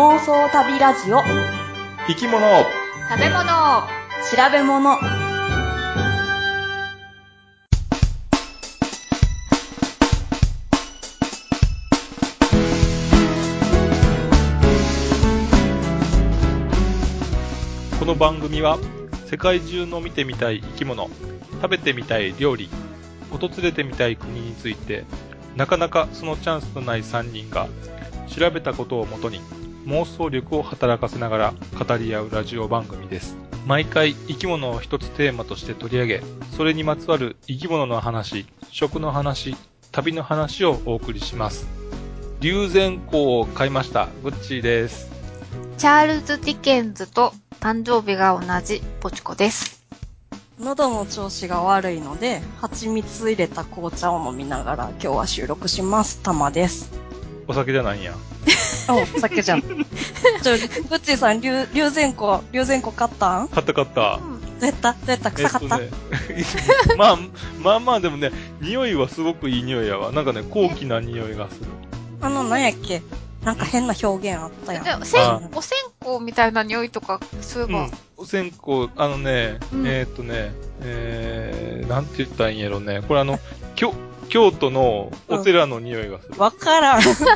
妄想旅ラジオ。生き物。食べ物。調べ物。この番組は世界中の見てみたい生き物食べてみたい料理訪れてみたい国についてなかなかそのチャンスのない3人が調べたことをもとに妄想力を働かせながら語り合うラジオ番組です。毎回生き物を一つテーマとして取り上げそれにまつわる生き物の話食の話旅の話をお送りします。龍涎香を買いました。グッチーです。チャールズ・ディケンズと誕生日が同じポチコです。喉の調子が悪いので蜂蜜入れた紅茶を飲みながら今日は収録します。たまです。お酒じゃないんや。あ お酒じゃん。ちょグッチーさん龍龍涎香龍涎香買ったん？ど買った買った。うやった？どうやった？臭かった、えっとね、まあ、まあまあでもね、匂いはすごくいい匂いやわ。なんかね、高貴な匂いがする。あのなんやっけ？なんか変な表現あったやん。でも、せあん、お線香みたいな匂いとか、そういえば、うん。お線香、あのね、うん。えーっとね、えー、なんて言ったらいいんやろね。これあの、京、京都のお寺の匂いがする。わからん え、だから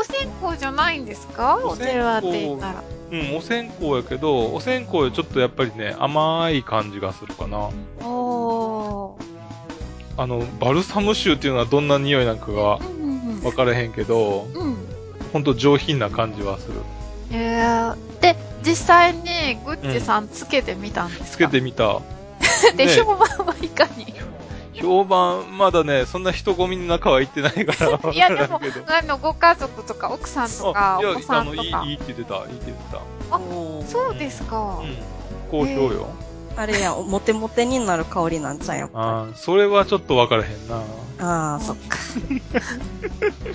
お線香じゃないんですか？おお線香寺って言ったら。うん、お線香やけど、お線香よりちょっとやっぱりね、甘い感じがするかな。おー。あの、バルサム臭っていうのはどんな匂いなんかがうんうん分からへんけど、うん。うん。ほんと上品な感じはする。えー、で、実際にグッチさんつけてみたんですか、つけてみた。で、ね評判はいかに？評判、まだね、そんな人混みの中は行ってないからわ いやからんけど。あの、ご家族とか、奥さんとか、お子さんとか。いいって言ってた、いいって言ってた。あそうですか。うん。好評よ。あれやんモテモテになる香りなんちゃうやっぱああ、それはちょっと分からへんな。ああ、そっか。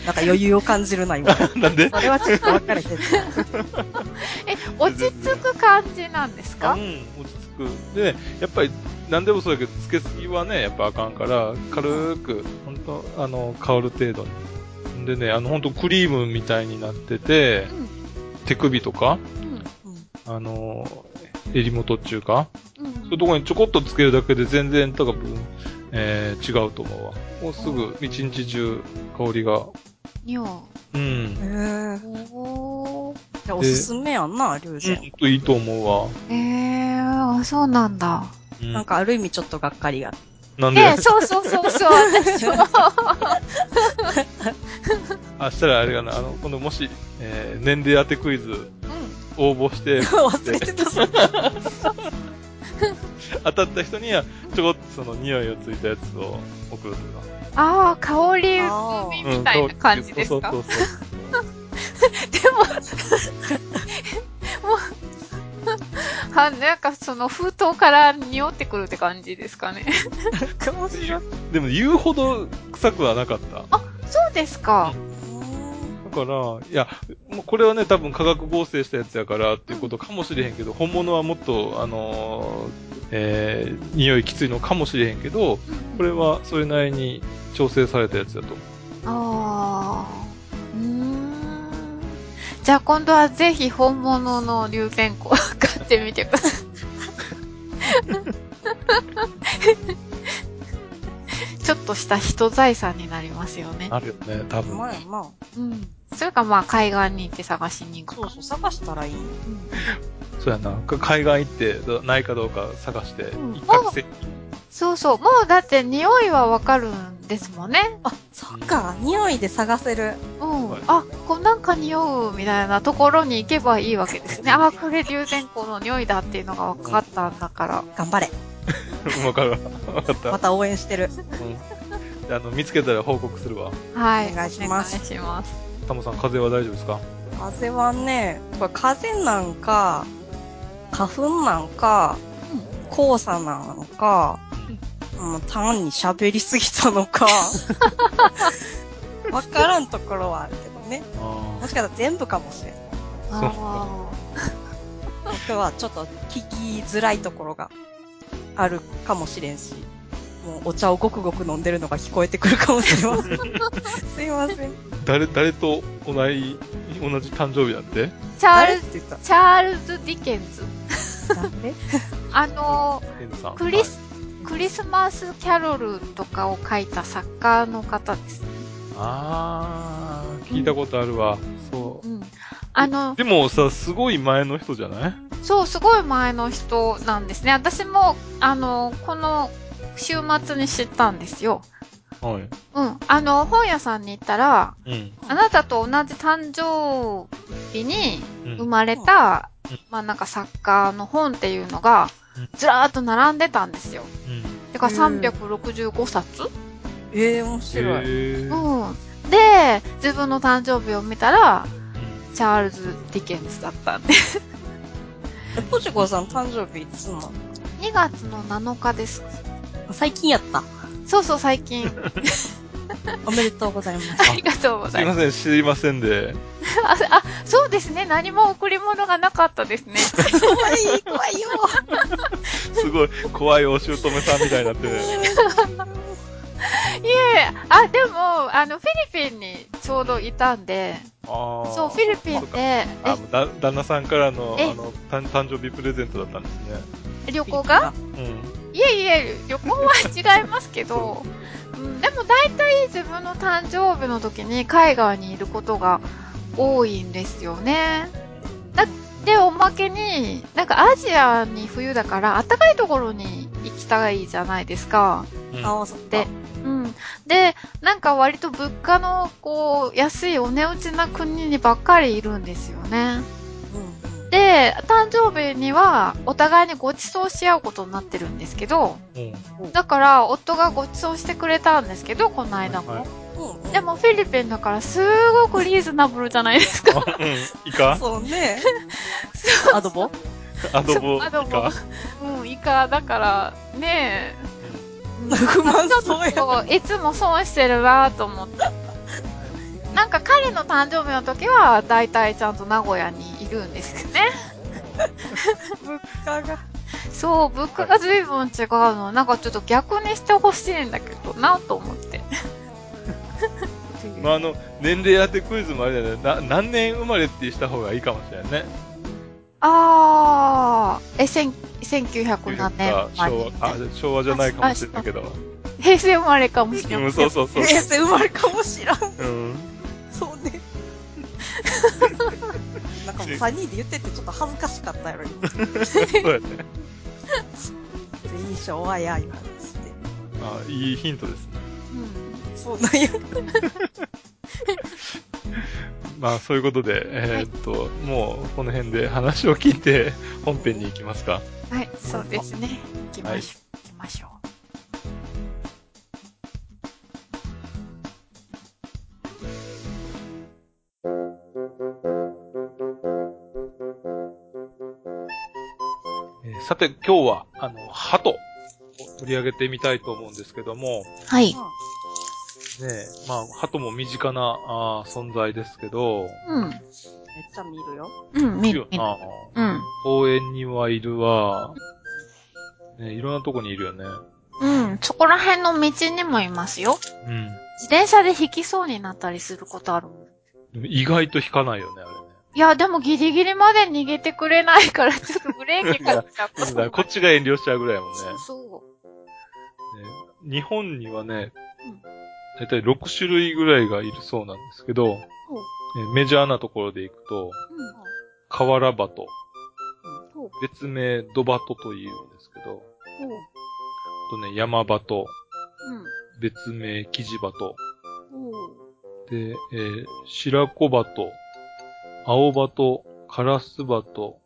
なんか余裕を感じるな、今。なんで？それはちょっと分かれへん。え、落ち着く感じなんですか？うん、落ち着く。で、やっぱり、何でもそうだけど、つけすぎはね、やっぱあかんから、軽く、ほんと、あの、香る程度に。でね、あの、ほんとクリームみたいになってて、手首とか、うん。あの、襟元っていうか、うん。うんそういうところにちょこっとつけるだけで全然多分、えー、違うと思うわ。もうすぐ一日中香りが。にょうん。へえ。おー。じゃあおすすめやんな、リュウうんジェン。といいと思うわ。えー、あ、そうなんだ。うん、なんかある意味ちょっとがっかりが。なんで、え、そうそうそうそう、私も。あ、したらあれかな、あの、今度もし、えー、年齢当てクイズう応募して、忘れてた、当たった人には、ちょこっとその匂いをついたやつを送るとか。ん。ああ、香りみたいな感じですか？そうそうそう でも、もう、は、なんかその封筒から匂ってくるって感じですかね。かもしれん。でも言うほど臭くはなかった。そうですか。だから、いや、もうこれはね、多分化学合成したやつやからっていうことかもしれへんけど、本物はもっと、あのーえー、匂いきついのかもしれへんけど、これはそれなりに調整されたやつだと思う。ああ。うーん。じゃあ今度はぜひ本物の流線香を買ってみてください。ちょっとした人財産になりますよね。あるよね、多分。まあまあ。うん。それかまあ海岸に行って探しに行くか。そうそう、探したらいい。うん そうやな。か海岸行って、どないかどうか探して、うん一攫千そうそう。もうだって匂いはわかるんですもんね。あ、そっか。匂いで探せる。うん。はいあ、こうなんか匂うみたいなところに行けばいいわけですね。あ、これ龍涎香の匂いだっていうのが分かったんだから。頑張れ。金。わかるわ。わかった。また応援してる。うん。であの、見つけたら報告するわ。はい。お願いしますお願いします。タモさん、風邪は大丈夫ですか？風はね、これ風なんか、花粉なんか、黄砂なのか、うん、単に喋りすぎたのか、わからんところはあるけどね。あもしかしたら全部かもしれん。そうあ僕はちょっと聞きづらいところがあるかもしれんし、もうお茶をごくごく飲んでるのが聞こえてくるかもしれません。すいません。誰、誰と同じ、同じ誕生日なんてチャー誰ルズ、チャールズ・ディケンズ。誰？あの。クリス、クリスマスキャロルとかを書いた作家の方です。あー、聞いたことあるわ。そうん。あのう。、でもさ、すごい前の人じゃない？そう、すごい前の人なんですね。私も、あの、この週末に知ったんですよ。はい。うん。あの、本屋さんに行ったら、うん。あなたと同じ誕生日にうん生まれた、うんまあなんか作家の本っていうのがうん、ずらーっと並んでたんですよ。うん。だからうん365冊ええ面白い。うん。で、自分の誕生日を見たら、チャールズ・ディケンズだったんで。え、ポチコさん誕生日いつなの？2月の7日です。最近やった。そうそう、最近。おめでとうございます。ありがとうございま。すいますせん、知りませんで。あ、あそうですね。何も贈り物がなかったですね。怖い、怖いよ。すごい、怖いお姑さんみたいになってね。いえ、あ、でも、あの、フィリピンにちょうどいたんで、そう、フィリピンで、あだ旦那さんからの、えあの、誕誕生日プレゼントだったんですね。え、旅行が？うん。いえいえ、旅行は違いますけど、うん、でも大体自分の誕生日の時に海外にいることが多いんですよね。だで、おまけに、なんかアジアに冬だから暖かいところに行きたいじゃないですか。うんあ、そっかで。うん。で、なんか割と物価のこう、安いお値打ちな国にばっかりいるんですよね。うん。で、誕生日にはお互いにご馳走し合うことになってるんですけど、うん。だから夫がご馳走してくれたんですけど、この間も。はいはいうん。でもフィリピンだからすごくリーズナブルじゃないですか。あうん。イカ そうね。アドボ？アドボ、イアドボカうん、イカだから、ねえ。不満そうや。そういつも損してるなと思って。なんか彼の誕生日の時は、だいたいちゃんと名古屋にいるんですよね。物価が。そう、物価が随分違うの。なんかちょっと逆にしてほしいんだけどなと思って。まあ、あの、年齢当てクイズもあれだよね。な、何年生まれってした方がいいかもしれないね。あー、え、千1900何年昭和、あ、昭和じゃないかもしれないけど。平成生まれかもしれうん、ません。そうそうそう。平成生まれかもしらん。うん。そうね。なんかもう3人で言っててちょっと恥ずかしかったやろ、今。そうやね。全員昭和や、今。つって。あ、いいヒントですね。うんそうなんや。まあ、そういうことで、えーっと、もう、この辺で話を聞いて、本編に行きますか。はい、そうですね。行きましょう。行きましょえさて、今日は、あの、鳩を取り上げてみたいと思うんですけども、う。はい。ねえ、まあ、鳩も身近なあー存在ですけど、うん。めっちゃ見るよ。うん、見いる見る。な。うん。公園にはいるわ。ねいろんなとこにいるよね。うん、そこら辺の道にもいますよ。うん。自転車で引きそうになったりすることあるもん。意外と引かないよね、あれね。いや、でもギリギリまで逃げてくれないから、ちょっとブレーキかけちゃった。こっちが遠慮しちゃうぐらいもん。ね。そうそね日本にはね、だいたい6種類ぐらいがいるそうなん。ですけど、えメジャーなところで行くと、う。うん。カワラバト、別名ドバトというん。ですけど、あとね、ヤマバト、うん。別名キジバト、で、えー、白子バト、青バト、カラスバト、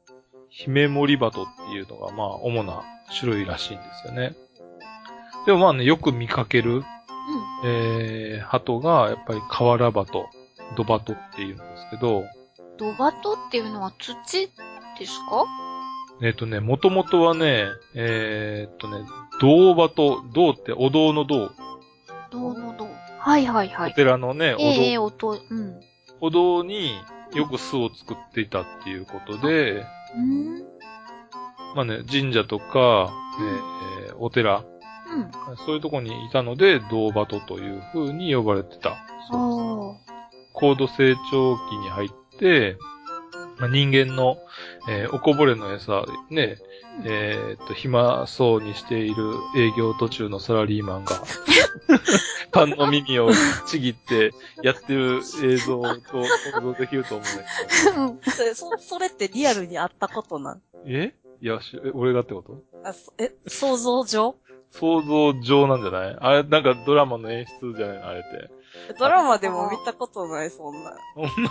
ヒメモリバトっていうのが、まあ、主な種類らしいんですよね。でもまあね、よく見かける、えー、鳩が、やっぱりカワラバト、ドバトっていうんですけど、うん。ドバトっていうのは土ですか？えっ、とね、もともとはね、えー、っとね、銅バト、銅ってお堂の銅、銅の銅。はいはいはおい。寺のね、お堂、ええ音、うん。お堂によく巣を作っていたっていうことで、うん。まあね、神社とか、えーお寺、うん。そういうとこにいたので、銅バトという風に呼ばれてた。そう。高度成長期に入って、まあ、人間の、えーおこぼれの餌、ね、えーっと、暇そうにしている営業途中のサラリーマンが、パンの耳をちぎってやってる映像と想像できると思うんだそれ、そ、それってリアルにあったことなん？けど。え？いや、しえ俺がってこと？あ、そえ、想像上？想像上なんじゃない？あれ、なんかドラマの演出じゃない？のあれって。ドラマでも見たことない、そんな。そんな、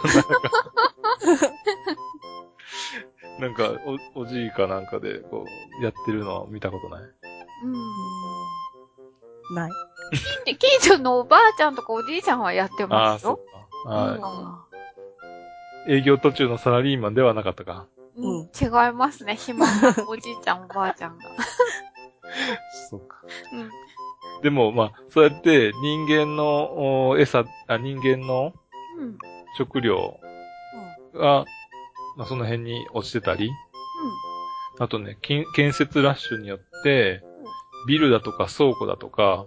なんか、なんか、お、おじいかなんかで、こう、やってるのは見たことない？うん。ない。で近所のおばあちゃんとかおじいちゃんはやってああ、ますよ。そっか。はうんい。営業途中のサラリーマンではなかったか？うん、違いますね。暇なおじいちゃん、おばあちゃんが。そっか。うん。でも、まあ、そうやって人間のお餌、あ、人間のうん。食料が、まあ、その辺に落ちてたり、あとね、建建設ラッシュによって、ビルだとか倉庫だとか、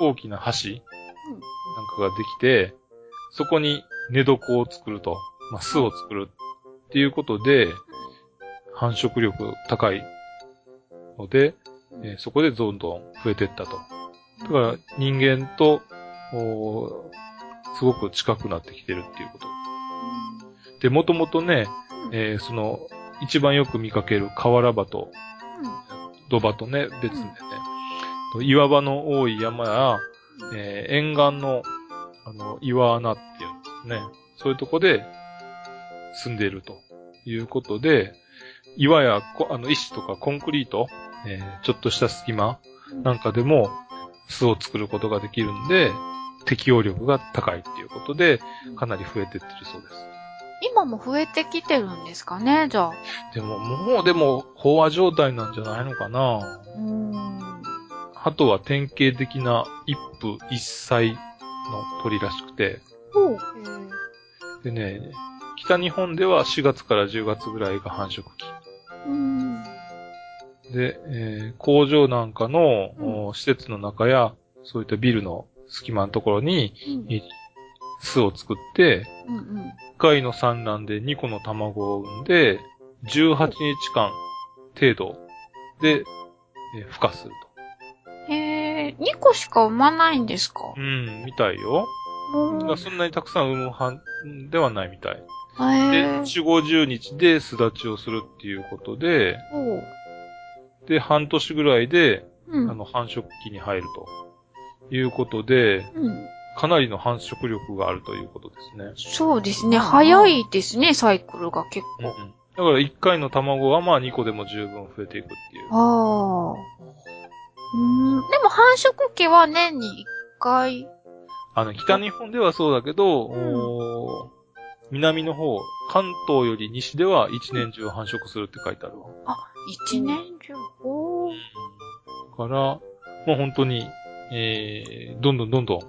大きな橋なんかができて、そこに寝床を作ると、まあ、巣を作るっていうことで、繁殖力高いので、えーそこでどんどん増えていったと。だから人間と、すごく近くなってきてるっていうこと。で、もともとね、えーその、一番よく見かける河原場と土場とね、別でね、岩場の多い山や、えー沿岸の、あの、岩穴っていうんですね。そういうとこで住んでいるということで、岩やこあの石とかコンクリート、えーちょっとした隙間なんかでも巣を作ることができるんで、適応力が高いっていうことで、かなり増えてってるそうです。今も増えてきてるんですかね、じゃあ。でも、もうでも、飽和状態なんじゃないのかなうん。鳩は典型的な一夫一妻の鳥らしくて。でね、北日本では4月から10月ぐらいが繁殖期。うん。で、えー工場なんかの、うんお施設の中や、そういったビルの隙間のところにうんい巣を作って、うんうん。1回の産卵で2個の卵を産んで、18日間程度で、えー孵化するへえ、2個しか産まないんですか？と。うん、みたいよ。そんなにたくさん産むはんではないみたい。へで、え。4、50日で巣立ちをするっていうことで。で、半年ぐらいで、うん。あの、繁殖期に入るということで、うん。かなりの繁殖力があるということですね。そうですね。早いですね、サイクルが結構。うんうんだから1回の卵はまあ2個でも十分増えていくっていう。ああ。うん。でも繁殖期は年に1回。あの、北日本ではそうだけど、おー南の方、関東より西では一年中繁殖するって書いてあるわ。あ、一年中？おから、もう本当に、えー、どんどんどんどん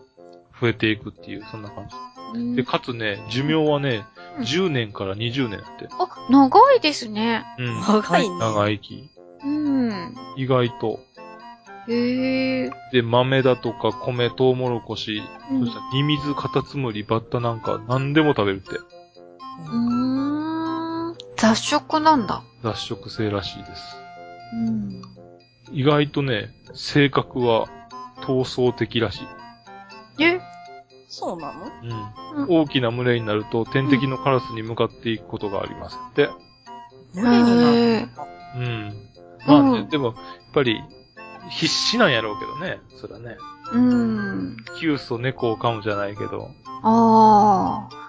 増えていくっていう、そんな感じ。うんで、かつね、寿命はね、うん10年から20年だって。あ、長いですね。うん。長いね。長生き。うん。意外と。へえ。で、豆だとか米、トウモロコシ、うんそしたらミミズ、カタツムリ、バッタなんか何でも食べるって。うーん。雑食なんだ。雑食性らしいです。うん。意外とね、性格は闘争的らしい。え？そうなの？うん。うん大きな群れになると天敵のカラスに向かっていくことがありますって。無理になへるのか。うん。まあね、うんでも、やっぱり、必死なんやろうけどね。そらね。うん。キュウソ猫を噛むじゃないけど。ああ。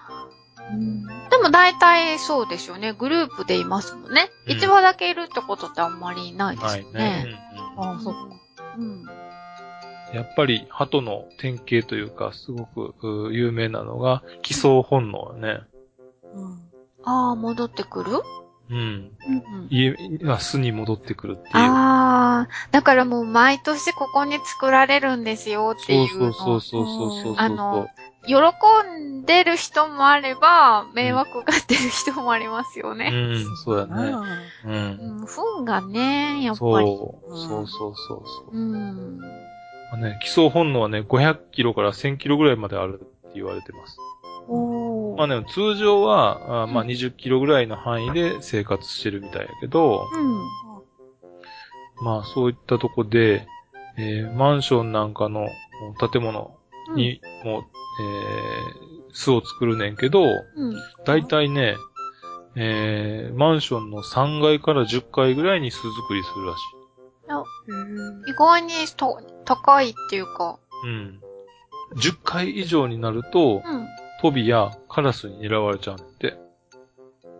うん。でも大体そうでしょうね。グループでいますもんね。うん一羽だけいるってことってあんまりないですよね。ね。うんうんああ、そっか。うん。やっぱり、鳩の典型というか、すごくう有名なのが、寄生本能ね。うん。ああ、戻ってくる？うん。家が巣に戻ってくるっていう。ああ、だからもう毎年ここに作られるんですよっていうそうの。そうそうそうそうそう。あの喜んでる人もあれば、迷惑がってる人もありますようね。ん、そうだね。あうん。うん、糞がね、やっぱそう、り。そうそうそうそう。うん。まあね、基礎本能はね、500キロから1000キロぐらいまであるって言われてます。おー。まあね、通常は、あまあうん20キロぐらいの範囲で生活してるみたいやけど、うん。まあそういったとこで、えーマンションなんかの建物にも、えー巣を作るねんけど、うん。だいたいね、えーマンションの3階から10階ぐらいに巣作りするらし意外にと高いっていうか。い。うん。10階以上になると、うん。トビやカラスに狙われちゃうんだって。で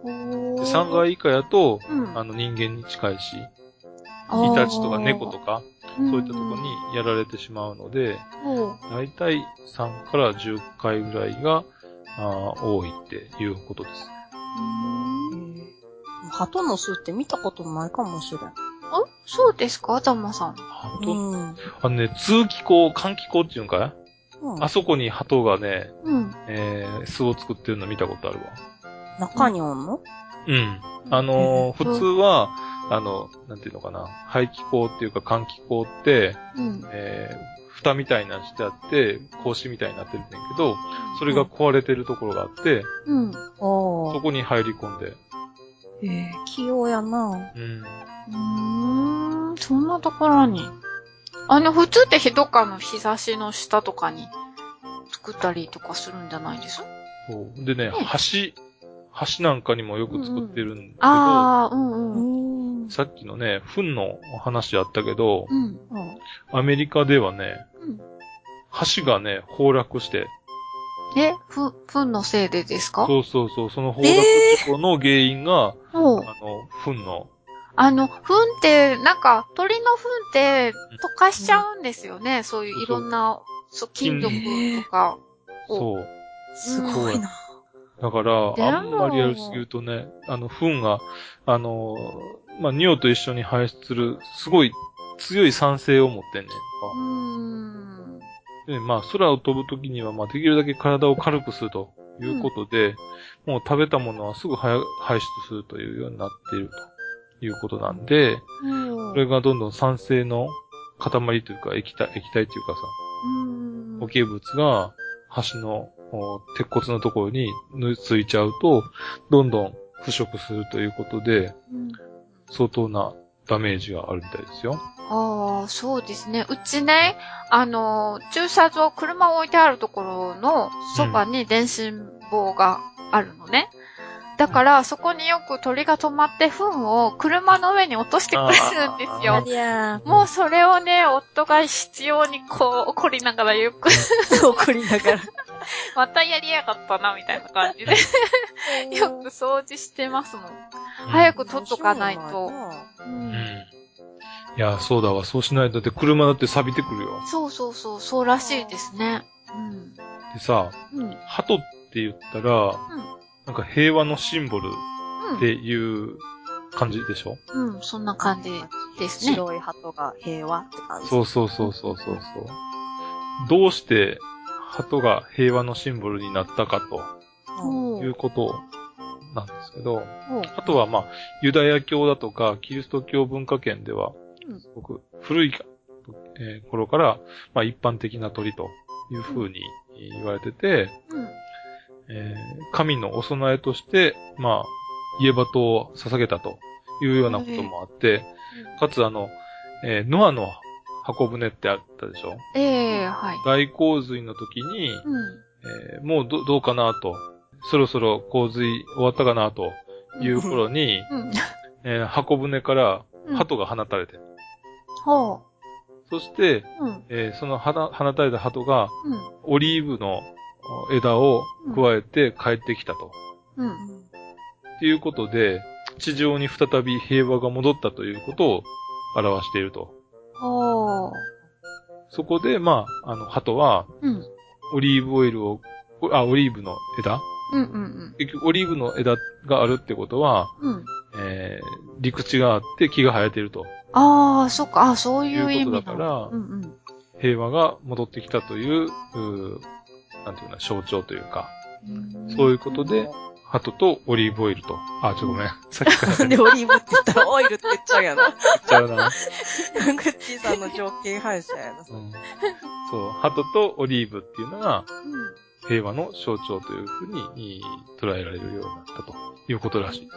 おー3階以下やと、うん。あの人間に近いし、イタチとか猫とか、うんそういったとこにやられてしまうので、おーだいたい3から10回ぐらいが、あー多いっていうことです。鳩の巣って見たことないかもしれん。あ、そうですか？ダマさん。ハト、うん。あのね、通気口、換気口っていうんかい？うんあそこに鳩がね、うん。えー、巣を作ってるの見たことあるわ。中におんの？うん。あのーうん普通は、あの、なんていうのかな、排気口っていうか換気口って、うん。えー、蓋みたいなのしてあって、格子みたいになってるんだけど、それが壊れてるところがあって、うん。おそこに入り込んで、ええ器用やなうん。うーん、そんなところに。あの、普通ってどっかの日差しの下とかに作ったりとかするんじゃないです？そう。でね、ね橋、橋なんかにもよく作ってるんだけど、ああ、うんうん。ん。さっきのね、糞の話あったけど、うん。うん。アメリカではね、うん橋がね、崩落して、え、ふ、ふんのせいでですか？そうそうそう、その崩落事故の原因が、おうあの、糞の、あの、ふんって、なんか、鳥のふんって溶かしちゃうんですよね。そういういろんな、そう、金属とかを。そう。すごいな。だから、あんまりやりすぎるとね、あの、糞が、あの、まあ、尿と一緒に排出する、すごい強い酸性を持ってんねんか。うーん。で、まあ、空を飛ぶときには、まあ、できるだけ体を軽くするということで、もう食べたものはすぐ排排出するというようになっているということなんで、うん。それがどんどん酸性の塊というか、液体、液体というかさ、うん固形物が橋のお鉄骨のところについちゃうと、どんどん腐食するということで、うん相当なダメージがあるみたいですよ。ああ、そうですね。うちね、あの、駐車場、車を置いてあるところのそばに電信棒があるのね。だから、そこによく鳥が止まって、糞を車の上に落としてくれるんですあよ。もうそれをね、夫が必要にこう、怒りながらよく、ー、怒りながら。またやりやがったな、みたいな感じで、よく 掃除してますもん。早く取っとかないと。ううん。んいや、そうだわ。そうしないと、だって車だって錆びてくるよ。そうそうそう、そうらしいですね。うん。でさ、うん。鳩って言ったら、なんか平和のシンボルっていう感じでしょ？うん。うん、そんな感じですね。白い鳩が平和って感じ。そうそうそうそうそうそう。どうして鳩が平和のシンボルになったかと。いうことなんですけど、おあとはまあ、ユダヤ教だとか、キリスト教文化圏ではうん、すごく古い、えー頃から、まあ一般的な鳥というふうに言われてて、うん。えー神のお供えとして、まあ、家鳩を捧げたというようなこともあって、かつあの、えーノアの箱舟ってあったでしょ？ええはい。大洪水の時に、うん。えーもうどどうかなと、そろそろ洪水終わったかなという頃に、うん。えー箱舟からうん鳩が放たれて、ほそして、う。うん。えーその放放たれた鳩がうん。オリーブのお枝を加えて帰ってきたと。うん。っていうことで、地上に再び平和が戻ったということを表していると。ほう。そこで、まあ、あの、鳩は、うん。オリーブオイルを、おあ、オリーブの枝？うんうん結局、オリーブの枝があるってことは、うん。うん。えー、陸地があって木が生えていると。ああ、そっか。あそういう意味だからうんうん。平和が戻ってきたという、うーなんていうかな、象徴というか、うんそういうことで、鳩とオリーブオイルと。あ、ちょ、ごめん。さっきからなんでオリーブって言ったらオイルって言っちゃうやな。言っちゃうな。グッチーさんの条件反射やな。うんそう、鳩とオリーブっていうのが、平和の象徴というふうにい捉えられるようになったということらしいです。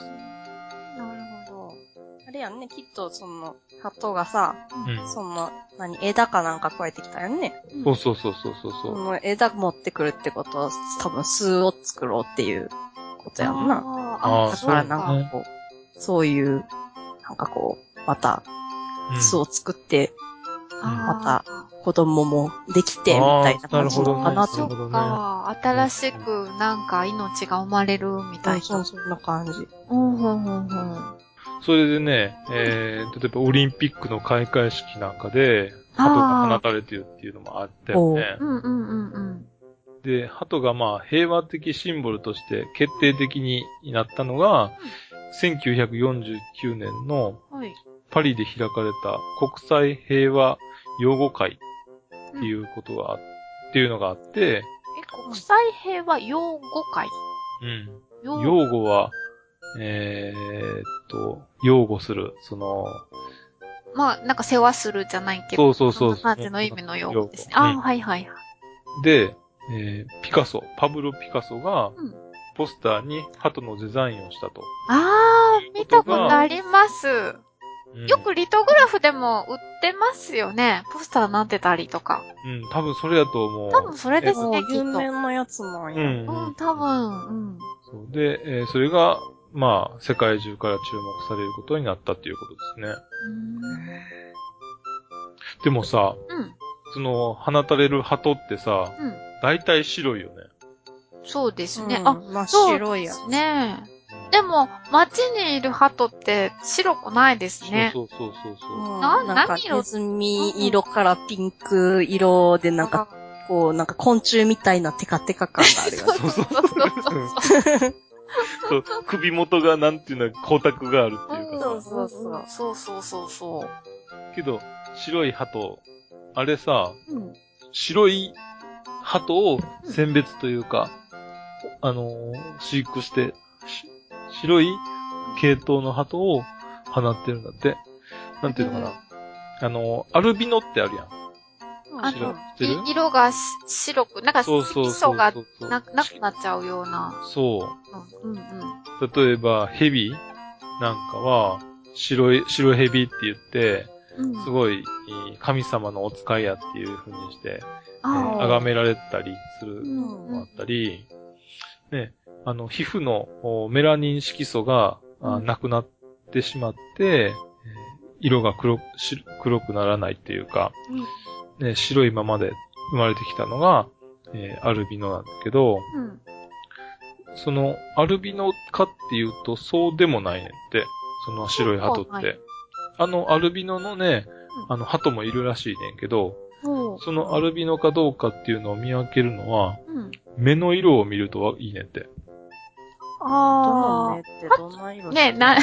なるほあれやんね、きっとその、鳩がさ、うん。その、何、枝かなんか加えてきたよね。ど。そうそうそうそうそうそ。の枝持ってくるってことは、多分巣を作ろうっていうことやんな。あだそうからなんか。かこう、そういう、なんかこう、またうん巣を作って、あーま子供もできて、みたいな感じかなと。そっか。新しくなんか命が生まれるみたいな。そうそう、そんな感じ。うん、ほんほんほん。それでね、えー、例えばオリンピックの開会式なんかで、鳩が放たれてるっていうのもあったよね。うんうんうんうん。で、鳩がまあ平和的シンボルとして決定的になったのが、1949年のはい。パリで開かれた国際平和擁護会っていうことがあ、っていうのがあって、え、国際平和擁護会？うん。擁擁護は、えーっと、擁護する、その、まあ、なんか世話するじゃないけど。そうそうそうそんな感じの意味の擁護ですね。あ、はいはいはい。で、えーピカソ、パブロ・ピカソがうん、ポスターに鳩のデザインをしたと。あー、見たことあります。うんよくリトグラフでも売ってますよね。ポスターなってたりとか。うん、多分それだと思う。多分それですね、もう有きっと。名なやつなんや。うん、うん、多分、うん。そうで、えーそれが、まあ、世界中から注目されることになったっていうことですね。でもさ、うん。その、放たれる鳩ってさ、うん。大体白いよね。そうですね。うんあ、真っ白いやつ。ね。でも、街にいる鳩って白くないですね。そうそうそうそうそう。うんななん色？ネズミ色からピンク色で、なんか、こう、なんか昆虫みたいなテカテカ感があるよね。そうそうそうそう首元がなんていうの、光沢があるっていうかさ。そうそうそうそうそうそうそけど、白い鳩、あれさ、う。うん。白い鳩を選別というか、あのー飼育して、し白い系統の鳩を放ってるんだって。なんていうのかな。あのーアルビノってあるやん。あの色がし白く、なんか色素が。ななくなっちゃうような。そう。うんうんうん。例えば、ヘビなんかは、白い、白ヘビって言って、うん、すごい、神様のお使いやっていう風にして、あがめられたりするうんのもあったり、ね、あの、皮膚のおメラニン色素が、なくなってしまって、えー色が黒黒くならないっていうか、うんね、白いままで生まれてきたのが、えーアルビノなんだけど、うん。その、アルビノかっていうと、そうでもないねんって。その白い鳩って。あの、アルビノのね、うん。あの、鳩もいるらしいねんけど、そのアルビノかどうかっていうのを見分けるのは、うん。目の色を見るといいねんって。どのあ目ってどんな色あ。ね、な、で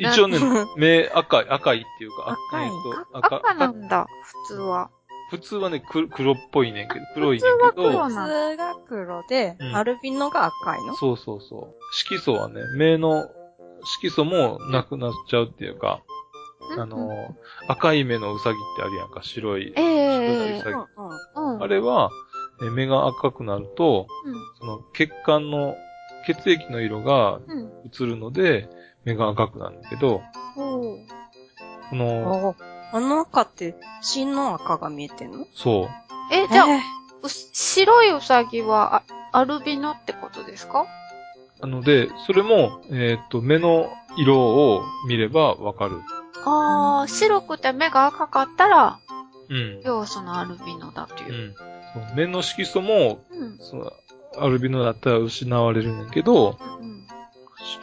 一応ね、目赤い、赤いっていうか、赤い。えーと赤なんだ、普通は。普通はね、く黒っぽいねんけど、黒いねんけど。普通は黒、普通が黒で、うん。アルビノが赤いの？そうそうそう。色素はね、目の色素もなくなっちゃうっていうか、あの、赤い目のウサギってあるやんか、白い。ええ白いウサギうんうん。あれは、え目が赤くなると、うん。その血管の、血液の色がうん。映るので、目が赤くなるんだけど、おうこの、ああの赤って血の赤が見えてんの？そう。え、じゃあ、白いウサギはあアルビノってことですか？なので、それも、えっ、と、目の色を見ればわかる。ああ、白くて目が赤かったら、うん。要はそのアルビノだとういう。ん。そう目の色素も、うん。その、アルビノだったら失われるんだけど、うん。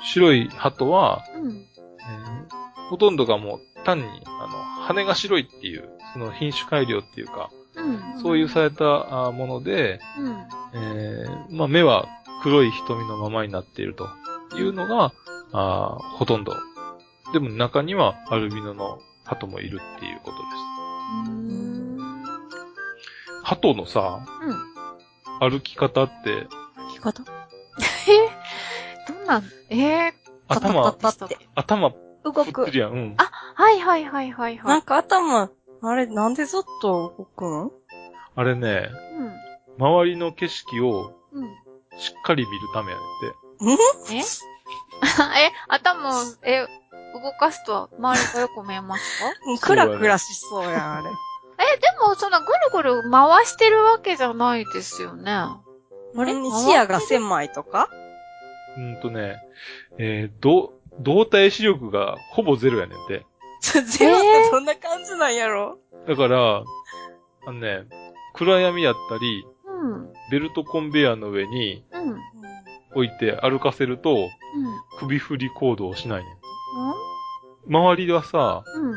し白い鳩は、うん。えーほとんどがもう単に、あの、羽が白いっていう、その品種改良っていうか、うん。そういうされたあもので、うん。えーまあ目は黒い瞳のままになっているというのが、あーほとんど。でも中にはアルビノの鳩もいるっていうことです。うん。鳩のさ、うん。歩き方って、生き方？どんなん、ええ頭、頭、動く。るやん。うん。あはいはいはいはいはい。なんか頭、あれ、なんでずっと動くの？あれね、周りの景色をうん。しっかり見るためやねんって。え？え、頭を、え、動かすと周りがよく見えますか？うんクラクラしそうやん、あれ。え、でも、そんなぐるぐる回してるわけじゃないですよね。あれ？うん視野が狭いとか？うんとね、えー、ど、動体視力がほぼゼロやねんて。ゼロってどんな感じなんやろ？だから、あのね、暗闇やったり、うん。ベルトコンベヤーの上にうん。うん。置いて歩かせると、首振り行動をしないねん。周りはさ、うん。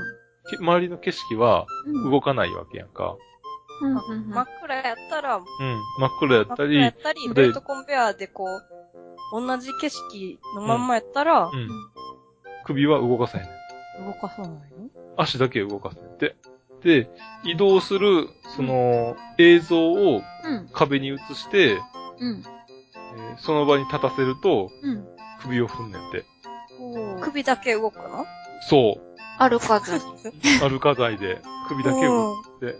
け周りの景色はうん。動かないわけやんか。うん。うん。真っ暗やったら、うん。真っ暗やったり真っ暗やっ、たり、でベルトコンベアでこう、同じ景色のまんまやったら、うん。首は動かさへんねん。動かさないの？足だけ動かせんって。で、移動する、その、映像をうん。壁に映して、うん。えーその場に立たせると、うん。首を振んねんて。首だけ動くの？そう。歩かずに。歩かないで、首だけ動くって。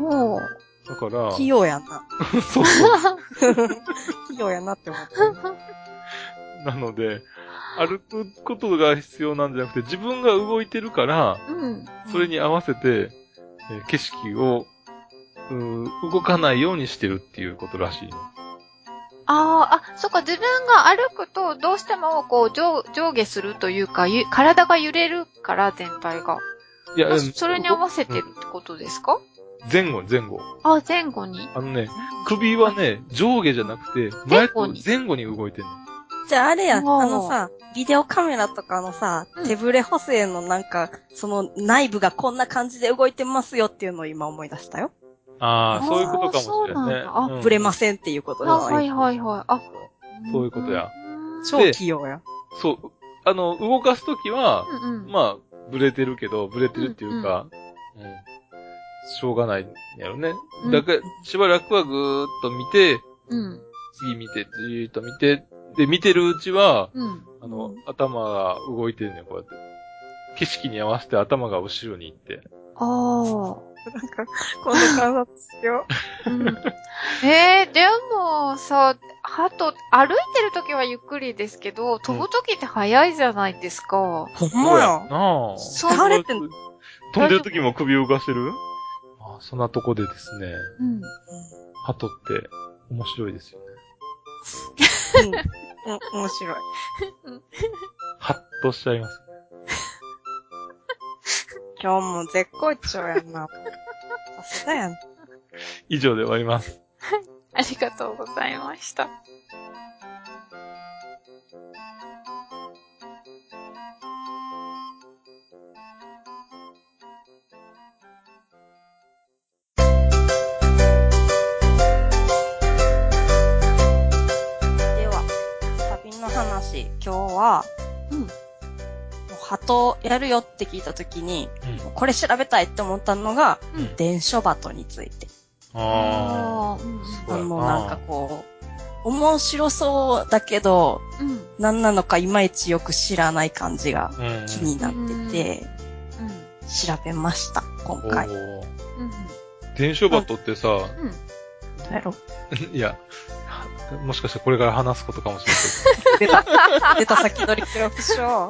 おー。だから、器用やな。そうそう。器用やなって思った。なので、歩くことが必要なんじゃなくて、自分が動いてるから、うん。それに合わせて、えー景色を、うー動かないようにしてるっていうことらしいの。ああ、あ、そっか、自分が歩くと、どうしても、こう、上、上下するというか、ゆ体が揺れるから、全体が。いや、あうんそれに合わせてるってことですか？前後、前後。あ、前後に？あのね、首はね、上下じゃなくて、前後に前後に動いてんの。じゃああれや、あのさ、ビデオカメラとかのさうん、手ブレ補正のなんか、その内部がこんな感じで動いてますよっていうのを今思い出したよ。ああ、そういうことかもしれなんだあうんブレませんっていうことじゃあ、ない。はいはいはい。あ、そういうことや。うん超器用や。そう。あの、動かすときは、うんうん。まあ、ブレてるけど、ブレてるっていうか、うん、しょうがないんやろね。うんだから、しばらくはぐーっと見て、うん。次見て、じーっと見て、で、見てるうちは、うん。あの、頭が動いてるね、こうやって。景色に合わせて頭が後ろに行って。ああ。なんか、こんな観察しようんえー、でもさ、鳩、歩いてるときはゆっくりですけど、飛ぶときって早いじゃないですか。う。ほんまや。なあ。そう疲れてん飛んでる時も首を動かしてるあそんなとこでですね、うん。鳩って面白いですよね。うん。うん、面白い。ハッとしちゃいます。今日も絶好調やんな。さすがやん。以上で終わります。ありがとうございました。では、旅の話、今日は、うんもう鳩やるよって聞いたときに、うん。これ調べたいって思ったのが、うん伝書鳩について。ああーうなんかこう、面白そうだけど、うん。何なのかいまいちよく知らない感じが。気になってて、調べました、今回。伝書バットってさ、うん。うやろ いや、もしかしてこれから話すことかもしれ出た、出た先取り黒不詳。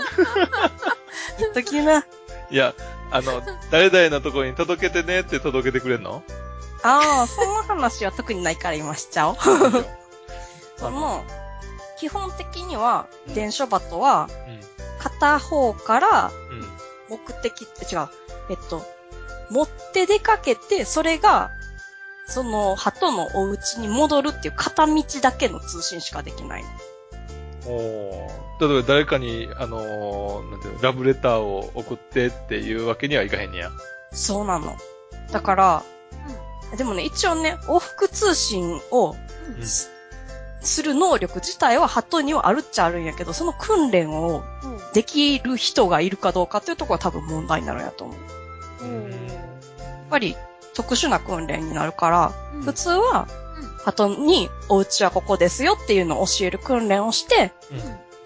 言っときな。ない。いや、あの、誰々のところに届けてねって届けてくれんの？ああ、そんな話は特にないから今しちゃおう。その、基本的には、伝書バトは、片方から。目的って違う。えっと、持って出かけて、それが、その、鳩のお家に戻るっていう片道だけの通信しかできないの。おー例えば誰かに、あのーなんていうの、ラブレターを送ってっていうわけにはいかへんねや。そうなの。だから、でもね、一応ね、往復通信をうんすする能力自体は鳩にはあるっちゃあるんやけど、その訓練をできる人がいるかどうかっていうところは多分問題になるんやと思う。うん。やっぱり特殊な訓練になるから、うん普通は、鳩にお家はここですよっていうのを教える訓練をして、うん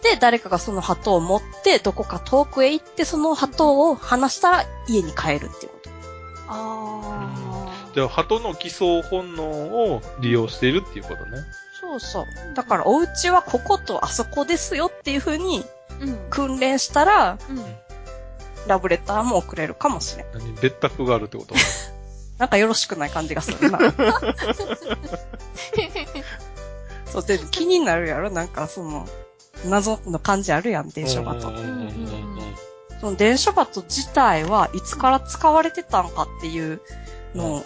で、誰かがその鳩を持って、どこか遠くへ行って、その鳩を離したら家に帰るっていうこと。あじゃあ、鳩の基礎本能を利用しているっていうことね。そうそう。だから、お家はこことあそこですよっていう風にうん。訓練したら、うん。ラブレターも送れるかもしれん。何？別宅があるってこと？なんかよろしくない感じがするな。そう、で、気になるやろ？なんかその、謎の感じあるやん、電書バトその電書バト自体はいつから使われてたんかっていうの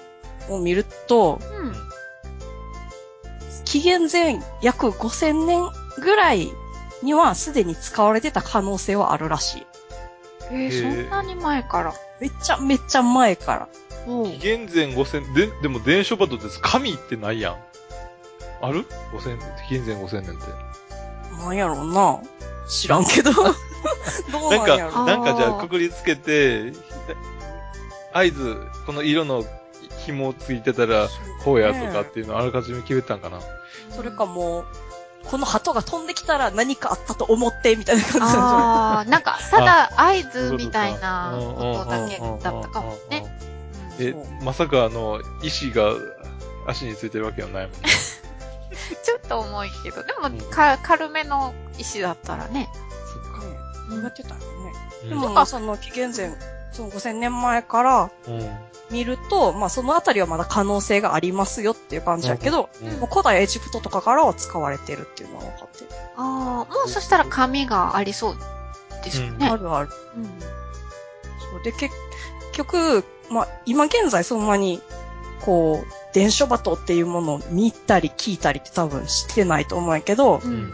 を見ると、うん。紀元前約5000年ぐらいにはすでに使われてた可能性はあるらしい。えー、そんなに前から？めっちゃめっちゃ前から。お紀元前5000、で、でも電書バトです。神ってないやん。ある ?5000、紀元前5000年って。なんやろうな。知らんけど。どうなんなんやろか、なんかじゃあくくりつけて、合図、この色の紐ついてたら、こうやとかっていうのをあらかじめ決めてたんかな。それかもう、この鳩が飛んできたら何かあったと思って、みたいな感じなんじゃああ、なんか、ただ合図みたいなことだけだったかもね。えまさかあの、石が足についてるわけはないもんね。ちょっと重いけど、でも、か、軽めの石だったらね。そっか。ないやってたよね。うんでも、まあ、その紀元前、その5000年前からうん。見ると、まあ、そのあたりはまだ可能性がありますよっていう感じだけど、うんもう古代エジプトとかからは使われてるっていうのは分かってる。ああ、もうそしたら紙がありそうですよね。あるある。うん。そうで、結局、まあ、今現在そんなに、こう、伝書バトっていうものを見たり聞いたりって多分知ってないと思うけど、う。うんん。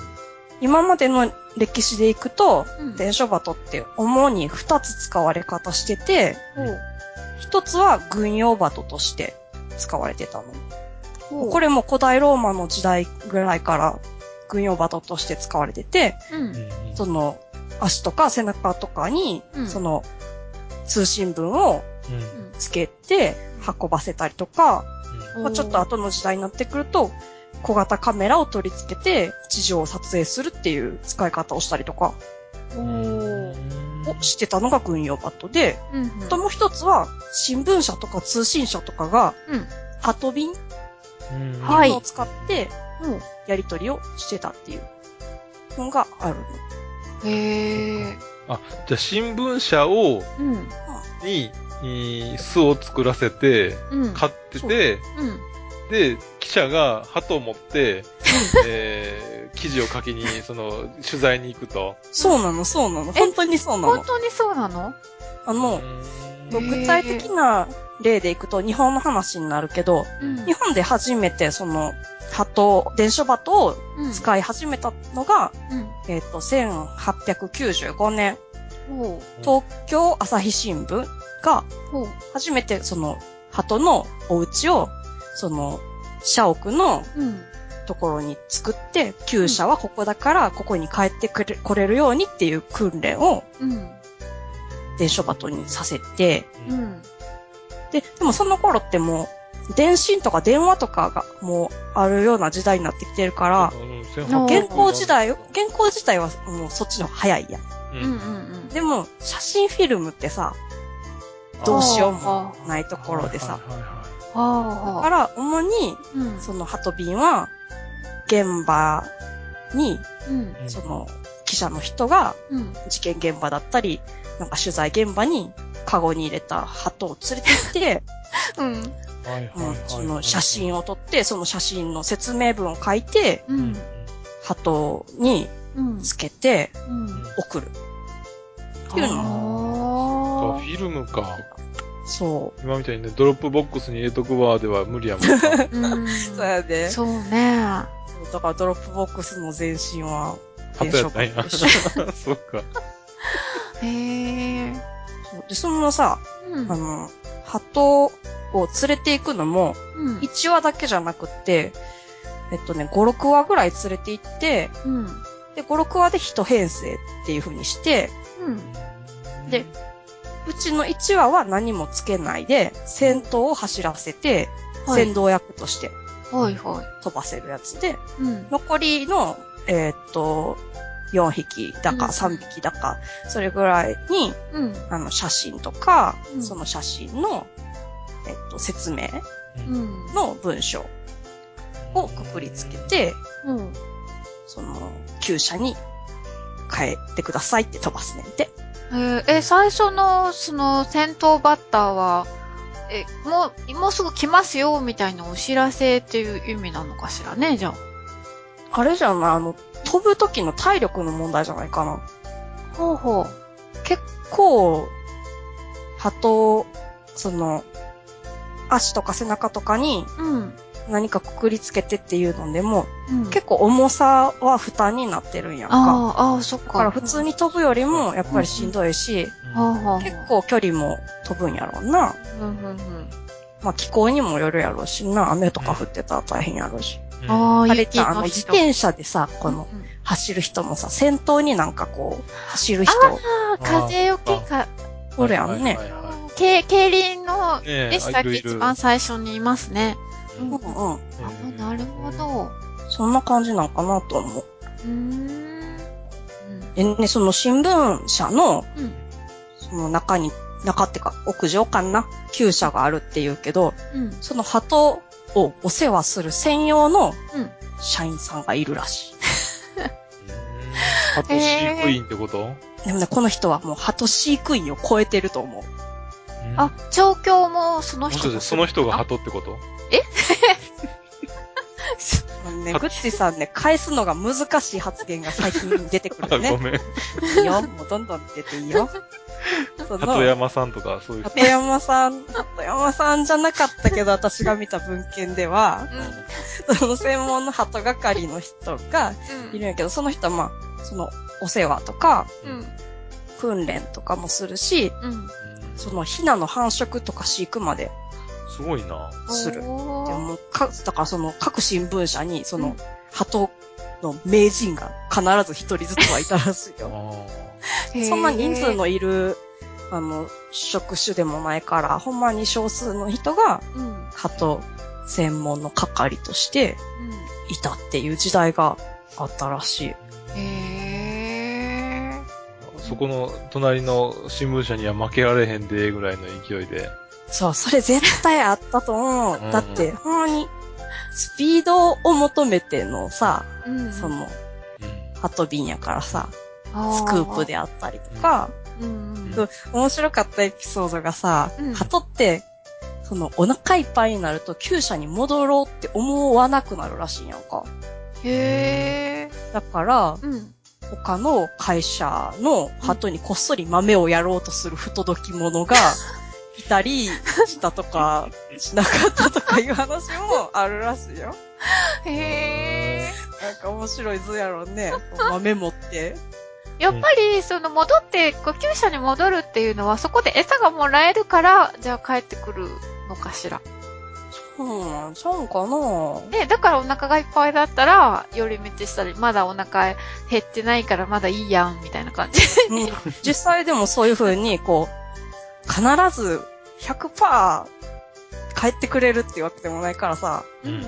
今までの歴史でいくと、うん。伝書バトって主に2つ使われ方してて、うん1つは軍用バトとして使われてたの。これも古代ローマの時代ぐらいから軍用バトとして使われてて、うん。その足とか背中とかにう、んその通信文をうん。つけて運ばせたりとか、うんまあ、ちょっと後の時代になってくると、小型カメラを取り付けて地上を撮影するっていう使い方をしたりとかをしてたのが軍用バットで、うん。あともう一つは新聞社とか通信社とかがうん。鳩便うん。はいを使ってうん。やり取りをしてたっていうのがあるの。へえ。あ、じゃあ新聞社を、うん。に、いい巣を作らせて、うん。飼ってて、うん。で、記者が鳩を持って、えー、記事を書きに、その、取材に行くと。そうなの、そうなの。え本当にそうなの。本当にそうなの？あの、うん具体的な例でいくと日本の話になるけど、うん日本で初めてその、鳩、電書バトをうん。使い始めたのが、うん。えっ、と、1895年、ほ東京朝日新聞が。初めてその、鳩のお家を、その、社屋のうん。ところに作って、厩舎はここだから、ここに帰ってくれ、来れるようにっていう訓練をうん。電書バトにさせて、うん。で、でもその頃ってもう、電信とか電話とかがもうあるような時代になってきてるから、うん原稿時代、原稿自体はもうそっちの方が早いやうん。うん。うん。でも、写真フィルムってさ、どうしようもないところでさ。だから、主に、うん。その鳩便は、現場に、その、記者の人が、うん。事件現場だったり、なんか取材現場に、カゴに入れた鳩を連れて行って、うん。その写真を撮って、その写真の説明文を書いて、鳩にうん。つけてうん。送る。っていうの。ああフィルムか。そ今みたいにね、ドロップボックスに入れとくわでは無理やもんうん。う。そうやで。そうね。だからドロップボックスの前身は、鳩やったんや。そうか。へえ。で、そのさ、うんあの、鳩を連れて行くのも、うん。1話だけじゃなくって、えっとね、5、6話ぐらい連れて行って、うん。で、5、6話で一編成っていう風にして、うん。で、うちの1話は何もつけないで、戦闘を走らせて、はい先導役としてはいは飛ばせるやつで、い。うん。残りの、えーっと、4匹だかうん3匹だか、それぐらいに、うん。あの、写真とか、うんその写真のえっと、説明うん。の文章をくくりつけて、うん。その、厩舎に帰ってくださいって飛ばすねんて。えーえ、最初の、その、先頭バッターは、え、もう、もうすぐ来ますよ、みたいなお知らせっていう意味なのかしらね、じゃあ。あれじゃないあの、飛ぶ時の体力の問題じゃないかな。ほうほう。結構、鳩、その、足とか背中とかにうん。何かくくりつけてっていうのでも、うん、結構重さは負担になってるんやんか。ああ、ああ、そっか。だから普通に飛ぶよりもやっぱりしんどいし、はあ、はあ、結構距離も飛ぶんやろうな。うん、うん、うん。まあ気候にもよるやろうしな、雨とか降ってたら大変やろうし。うんあれ雪じゃあ、あの自転車でさ、このうんうん走る人もさ、先頭になんかこう、走る人ああ、風よけか、おるやんね。競輪の、いねえでしたっけ？一番最初にいますね。うんうんうん。あ、なるほど。そんな感じなんかなと思う。うーん。でね、その新聞社の、うん。その中に、中ってか、屋上かな？厩舎があるって言うけど、うん。その鳩をお世話する専用のうん。社員さんがいるらしハト 飼育員ってこと？い。でもね、この人はもう鳩飼育員を超えてると思う。あ、調教もその人がその人がハトってこと？あのね、グッチさんね、返すのが難しい発言が最近出てく あ、るねご。めん。いいよ。もうどんどん出ていいよ。鳩山さんとかそういう人。鳩山さん、鳩山さんじゃなかったけど、私が見た文献では、その専門の鳩係の人がうん。いるんやけど、その人はまあ、そのお世話とか、うん。訓練とかもするし、うん。うんそのヒナの繁殖とか飼育まですごいな。する。でもか、だからその各新聞社に、そのうん、鳩の名人が必ず一人ずつはいたらしいあよ。ーそんな人数のいる、あの、職種でもないから、ほんまに少数の人が、うん。うん。鳩専門の係としていたっていう時代があったらしい。へー。そこの隣の新聞社には負けられへんで、ぐらいの勢いで。そう、それ絶対あったと思う。うんだって、ほんまに、スピードを求めてのさ、うん。その、うん鳩便やからさ、あスクープ。であったりとか、うん。面白かったエピソードがさ、うん鳩って、その、お腹いっぱいになると、厩舎に戻ろうって思わなくなるらしいんやんか。へー。だから、うん。他の会社の鳩にこっそり豆をやろうとする不届き者が いたりしたとか、しなかったとかいう話もあるらしいよ。へなんか面白い図やろうね。豆持って。ー。やっぱり、その戻って、こう、厩舎に戻るっていうのは、そこで餌がもらえるから、じゃあ帰ってくるのかしら。そうなんちゃうんかなで、だからお腹がいっぱいだったら、寄り道したり、まだお腹減ってないからまだいいやん、みたいな感じ。うん実際でもそういう風に、こう、必ず100%帰ってくれるっていうわけでもないからさ、うん。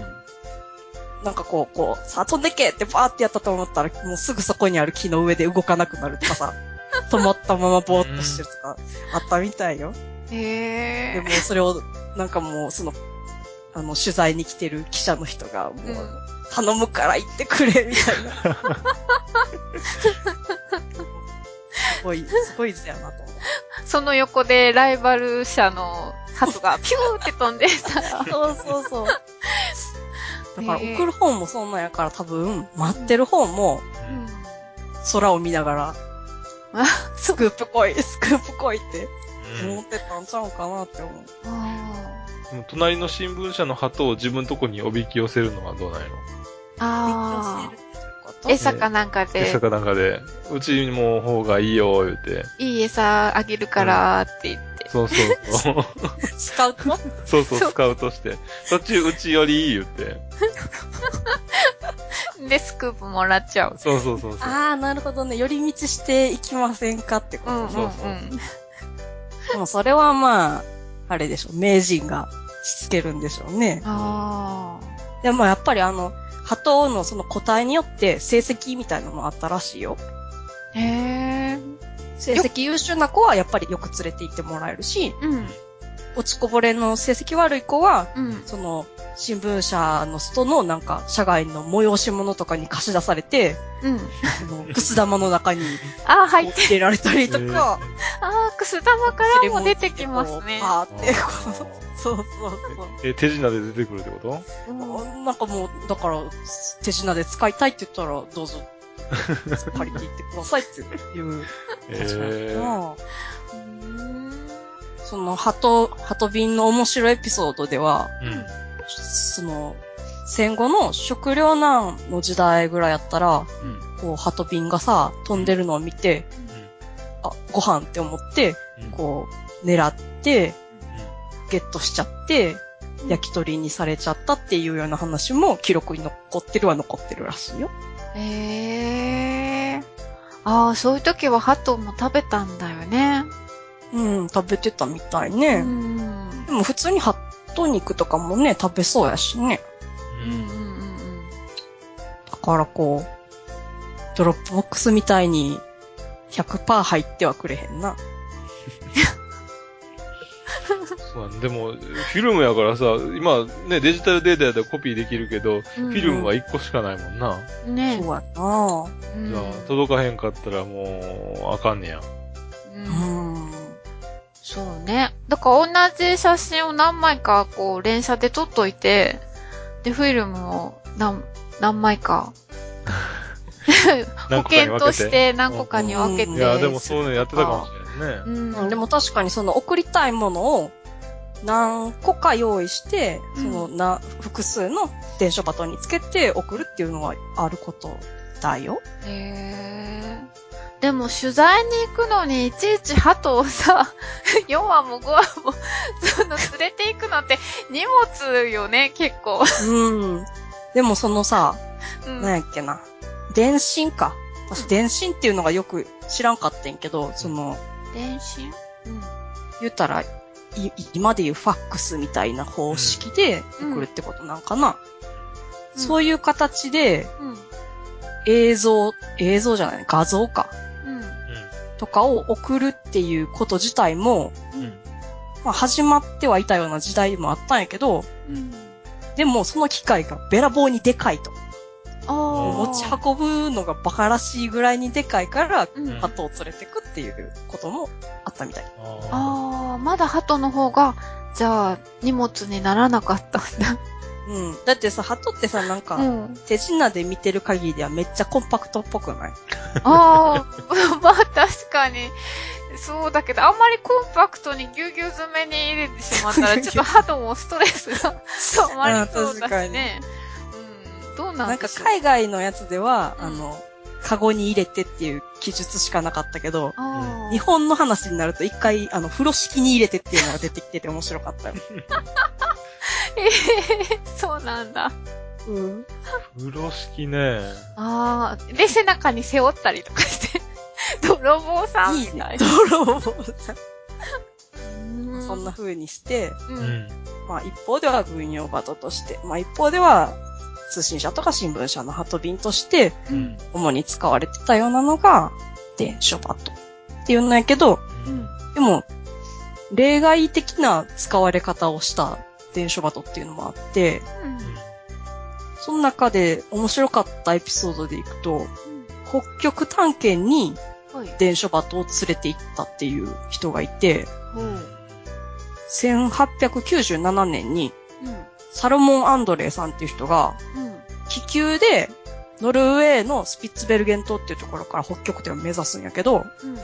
なんかこう、こう、さあ飛んでけってバーってやったと思ったら、もうすぐそこにある木の上で動かなくなるとかさ、止まったままぼーっとしてるとか、あったみたいよ。へでもそれを、なんかもう、その、あの、取材に来てる記者の人が、もう、うん。頼むから行ってくれ、みたいな。すごい、すごい図やなと思う。その横でライバル社の鳩がピューって飛んでたら。そうそうそう。だから送る方もそんなんやから多分、待ってる方もうん空を見ながら、あ、スクープ来い、スクープ来いって。うん。思ってたんちゃうかなって思う。あでも隣の新聞社の鳩を自分とこにおびき寄せるのはどうなんやろ。あ勉強してるってことー。餌かなんかで餌、かなんかで、うちも方がいいよ、言うて。いい餌あげるからって言って。そうそうそう。スカウト？そうそう、スカウトして。そっちうちよりいい言って。で、スクープもらっちゃう。そうそうそうそう。あー、なるほどね。寄り道していきませんかってこと。うんうんそうそううん。でもそれはまあ、あれでしょ。名人がしつけるんでしょうね。あでもやっぱりあの、鳩のその個体によって成績みたいなのもあったらしいよ。ー。へー。成績優秀な子はやっぱりよく連れて行ってもらえるし、うん。落ちこぼれの成績悪い子は、うん。その、新聞社の人のなんか、社外の催し物とかに貸し出されて、うん。その、くす玉の中に あー、入って。入れられたりとか、あー、くす玉からも出てきますね。パーって、こう、そうそうそう。え、手品で出てくるってこと？うんなんかもう、だから、手品で使いたいって言ったら、どうぞ、借りていってくださいっていうえかな。うんその、鳩、鳩瓶の面白いエピソードでは、うん。その、戦後の食糧難の時代ぐらいやったら、うん。こう、鳩瓶がさ、飛んでるのを見て、あ、ご飯って思って、うん。こう、狙って、ゲットしちゃって、焼き鳥にされちゃったっていうような話も記録に残ってるは残ってるらしいよ。へえ。ああ、そういう時は鳩も食べたんだよね。うん、食べてたみたいうん。ね。うんでも普通にハット肉とかもね、食べそうやしね。うんうん。うんだからこう、ドロップボックスみたいに100%入ってはくれへんな。そうなんでも、フィルムやからさ、今ね、デジタルデータやったらコピーできるけど、うん。フィルムは1個しかないもんな。そうねやなうんじゃあ、届かへんかったらもう、あかんねや。うんうん。そうね。だから同じ写真を何枚かこう連写で撮っといて、で、フィルムを何、何枚か、保険として何個かに分けて。うんいや、でもそういうのやってたかもしれんね。うん。うんでも確かにその送りたいものを何個か用意して、うんそのな、複数の電書バトンにつけて送るっていうのはあることだよ。へーでも取材に行くのにいちいち鳩をさ、4話も5話も、その連れて行くのって荷物よね、結構。うん。でもそのさ、うんなんやっけな。電信か。私、電信っていうのがよく知らんかってんけど、その、電信？うん。言ったら、い今で言うファックスみたいな方式でうん送るってことなんかな。うんそういう形でうん。映像、映像じゃない、画像か。うん。とかを送るっていうこと自体も、うん。うん。まあ始まってはいたような時代もあったんやけど、うん。でもその機械がべらぼうにでかいと。ああ。持ち運ぶのがバカらしいぐらいにでかいから、うん。あ鳩を連れてくっていうこともあったみたい。ああー、まだ鳩の方が、じゃあ、荷物にならなかったんだ。うん。だってさ、鳩ってさ、なんか、うん。手品で見てる限りではめっちゃコンパクトっぽくない？あ あ、まあ確かに。そうだけど、あんまりコンパクトにぎゅうぎゅう詰めに入れてしまったら、ちょっと鳩もストレスが 溜まりそうだしね。うん。どうななんんかでしょう。海外のやつでは、うんあの、カゴに入れてっていう記述しかなかったけど、日本の話になると一回、あの、風呂敷に入れてっていうのが出てきてて面白かったよ。え えそうなんだ。うん。風呂敷ね。ああ、で、背中に背負ったりとかして、泥棒さんみいいねたい。。泥棒さうんん。そんな。風にして、う。うんん。まあ一方では軍用バトとして、まあ一方では通信社とか新聞社の鳩便としてうん。主に使われてたようなのが電書バトっていうんやけど、うん。でも例外的な使われ方をした電書バトっていうのもあって、その中で面白かったエピソードでいくと、北極探検にうん。はい。電書バトを連れて行ったっていう人がいて、ほう。1897年にうん。サロモン・アンドレイさんっていう人がうん。気球でノルウェーのスピッツベルゲン島っていうところから北極点を目指すんやけど、うん。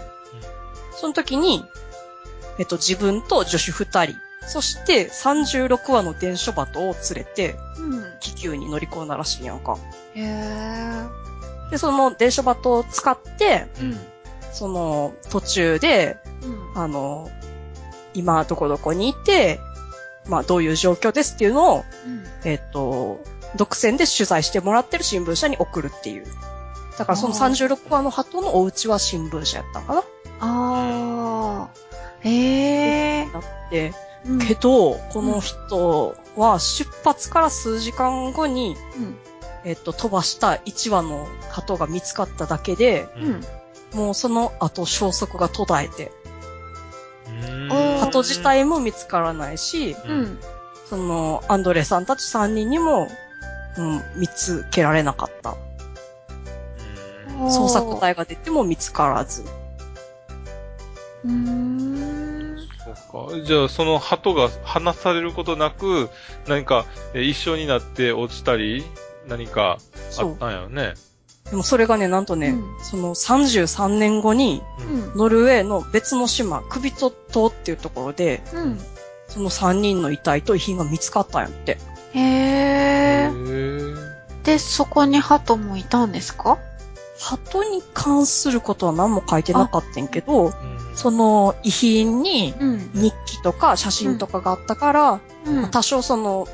その時に、えっと、自分と助手二人、そして36羽の電書バトを連れてうん。気球に乗り込んだらしいやんか。へえ。で、その電書バトを使って、うん。その途中で、うん。あの、今どこどこにいて、まあどういう状況ですっていうのを、うん。えっ、と、独占で取材してもらってる新聞社に送るっていう。だからそのあー36話の鳩のお家は新聞社やったんかなああ。へえ。だって、うんけど、この人は出発から数時間後に、うん。えっ、と、飛ばした1羽の鳩が見つかっただけで、うん。もうその後消息が途絶えて、鳩鳩自体も見つからないし、うん。その、アンドレさんたち3人にも、うん、見つけられなかった。捜索隊が出ても見つからず。うーん。そうか？じゃあ、その鳩が離されることなく、何かえ一緒になって落ちたり、何かあったんやろね？でもそれがね、なんとね、うんその33年後に、うん。ノルウェーの別の島、クビト島っていうところで、うん。その3人の遺体と遺品が見つかったんやって。へへー。ーで、そこに鳩もいたんですか？鳩に関することは何も書いてなかったんやけど、うんその遺品にうん。日記とか写真とかがあったから、うんまあ多少その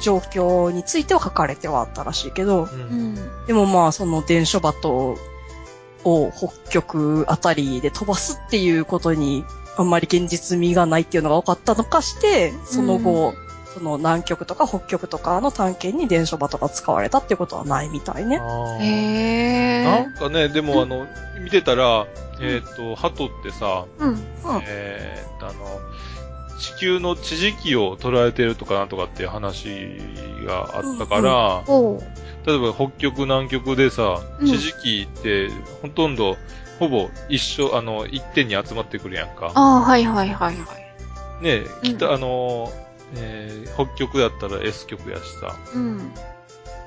状況については書かれてはあったらしいけど、ううんん。でもまあその伝書鳩を北極あたりで飛ばすっていうことにあんまり現実味がないっていうのが分かったのかして、その後、その南極とか北極とかの探検に伝書鳩が使われたってことはないみたいね。へー。なんかね、でもあの、見てたら、えっ、と、鳩ってさ、うん。うん。えーっと、あの、地球の地磁気を捉えてるとかなんとかっていう話があったから、おう。例えば北極南極でさ、うん地磁気ってほとんど、ほぼ一緒、あの、一点に集まってくるやんか。ああ、はいはいはいはい。ねうん北、あの、えー北極やったら S 極やしさ、うん。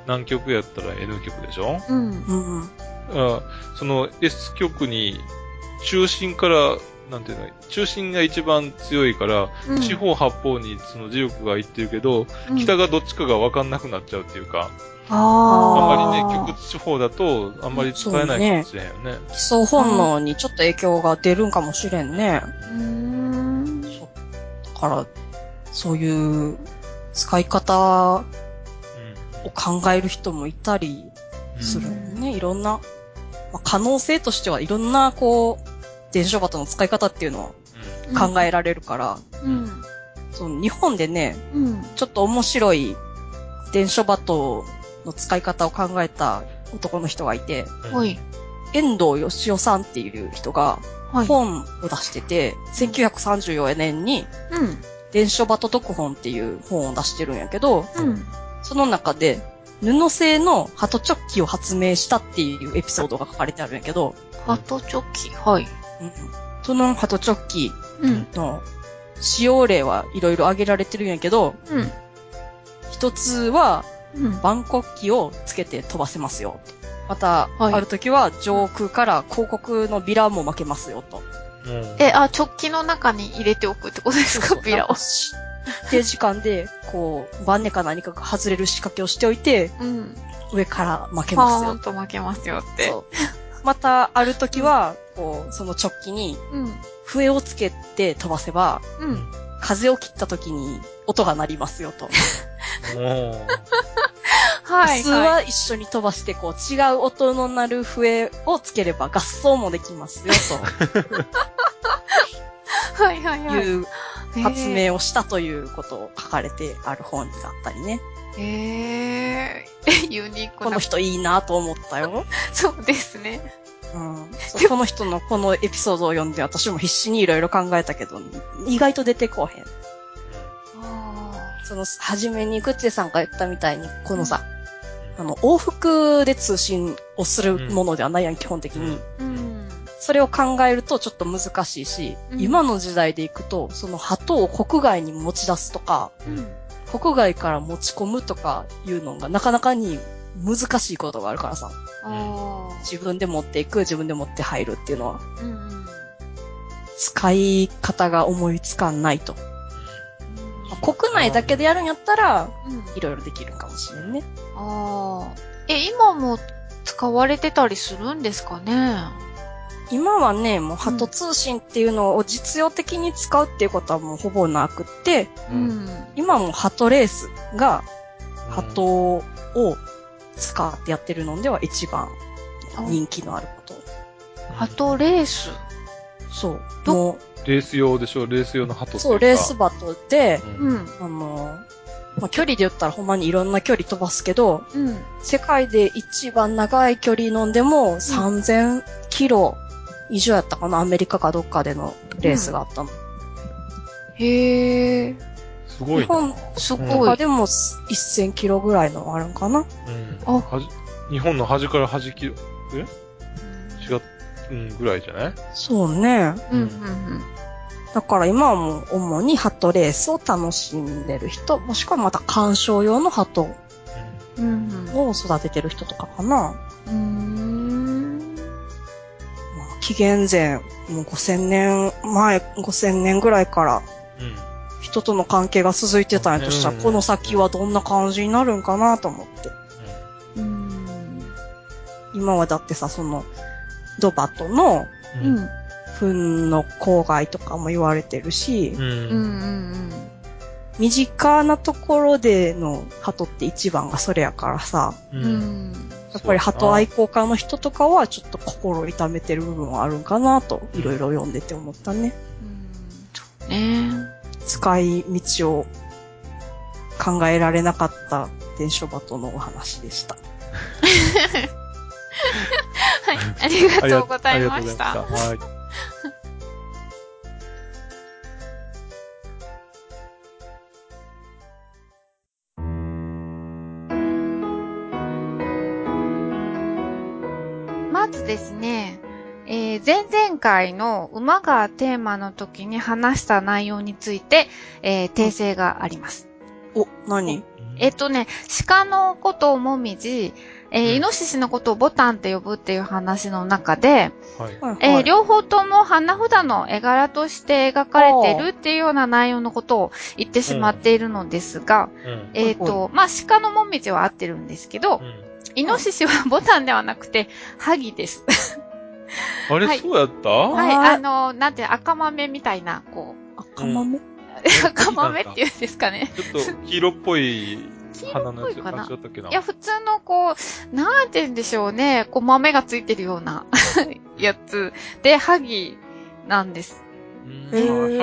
南極やったら N 極でしょ？うん。うんうん。あその S 極に中心から、なんていうの、中心が一番強いから、うん四方八方にその磁力がいってるけど、うん北がどっちかが分かんなくなっちゃうっていうか、あああ。んまりね、極地方だと、あんまり使えないかもしれへんよね。基礎本能にちょっと影響が出るんかもしれんね。うーん。だから、そういう使い方を考える人もいたりうんするよね。いろんな、まあ、可能性としてはいろんな、こう、伝書鳩の使い方っていうのを考えられるから、うん。その日本でね、うん。ちょっと面白い伝書鳩の使い方を考えた男の人がいて、うんほい。遠藤義雄さんっていう人がはい。本を出してて、1934年にうん。伝書鳩読本っていう本を出してるんやけど、うん。その中で布製の鳩チョッキを発明したっていうエピソードが書かれてあるんやけど、ハトチョキ？はい。うんその鳩チョッキうん。の使用例はいろいろ挙げられてるんやけど、うん。一つはうん。万国旗をつけて飛ばせますよ。また、はいある時は上空から広告のビラも巻けますよと。うんえ、あ、直帰の中に入れておくってことですか？ビラを。一定時間で、こう、バネか何かが外れる仕掛けをしておいて、うん。上から巻けパますよーン。と負けますよって。また、ある時は、こう、その直帰にうん。笛をつけて飛ばせば、うん。風を切った時に音が鳴りますよと。も はい。普通は一緒に飛ばして、こう、違う音の鳴る笛をつければ合奏もできますよ、はいはいはい。という発明をしたということを書かれてある本があったりね。へえー、ユニークな。この人いいなと思ったよ。そうですね。うん、この人のこのエピソードを読んで私も必死にいろいろ考えたけど、意外と出てこうへん。あその、はじめにグッチェさんが言ったみたいに、このさ、あの、往復で通信をするものではないやん、基本的に。ーうん。それを考えるとちょっと難しいし、うん今の時代でいくと、その鳩を国外に持ち出すとか、うん。国外から持ち込むとかいうのがなかなかに難しいことがあるからさ、あ自分で持っていく、自分で持って入るっていうのは、ーうんうん。使い方が思いつかんないと。まあ国内だけでやるんやったら、うん。いろいろできるかもしれんね。ああ。え、今も使われてたりするんですかね？今はね、もう鳩通信っていうのを実用的に使うっていうことはもうほぼなくって、ううんん。今も鳩レースがうん鳩を使ってやってるのでは一番人気のあること。ハトレース？そう。レース用でしょ？レース用の鳩ってう、いかそう、レースバトで、うんうん。あの、まあ、距離で言ったらほんまにいろんな距離飛ばすけど、うん。世界で一番長い距離飲んでも3000キロ以上やったかなアメリカかどっかでのレースがあったの。へえ。すごいな。日本すうんごい。でも1000キロぐらいのあるんかなうん。あはじ日本の端から端切る、え？違う、うん、ぐらいじゃない？そうね。うん、うん、だから今はもう主に鳩レースを楽しんでる人、もしくはまた鑑賞用の鳩うん。うん、を育ててる人とかかな。うん。うん。まあ紀元前、もう5000年前、5000年ぐらいからうん。人との関係が続いてたんやとしたら、うんこの先はどんな感じになるんかなと思って。うん。今はだってさ、その、ドバトの。糞の公害とかも言われてるし、う。うん。身近なところでの鳩って一番がそれやからさ、う。うんん。やっぱり鳩愛好家の人とかはちょっと心痛めてる部分はあるんかなと、いろいろ読んでて思ったね。うん。ね使い道を考えられなかった伝書バトのお話でした。はい。ありがとうございまありがした。とうございました。はい。まずですね、えー前々回の馬がテーマの時に話した内容について、えー訂正があります。お、何？えっとね、鹿のことをもみじ、えーうん。イノシシのことをボタンって呼ぶっていう話の中で、はい。はいえー両方とも花札の絵柄として描かれているっていうような内容のことを言ってしまっているのですが、うん。えっ、と、まあ、鹿のもみじは合ってるんですけどう、んイノシシはボタンではなくて、ハギです。あれ、はいそうやった？はい、はいあの、なんて、赤豆みたいな、こ赤豆、う、赤豆 っていうんですかね。ちょっと黄色っぽい花のやつ黄色っぽいかなあ違ったっけないや、普通のこう、なんて言うんでしょうね、こう豆がついてるような やつで、ハギなんです。うんハ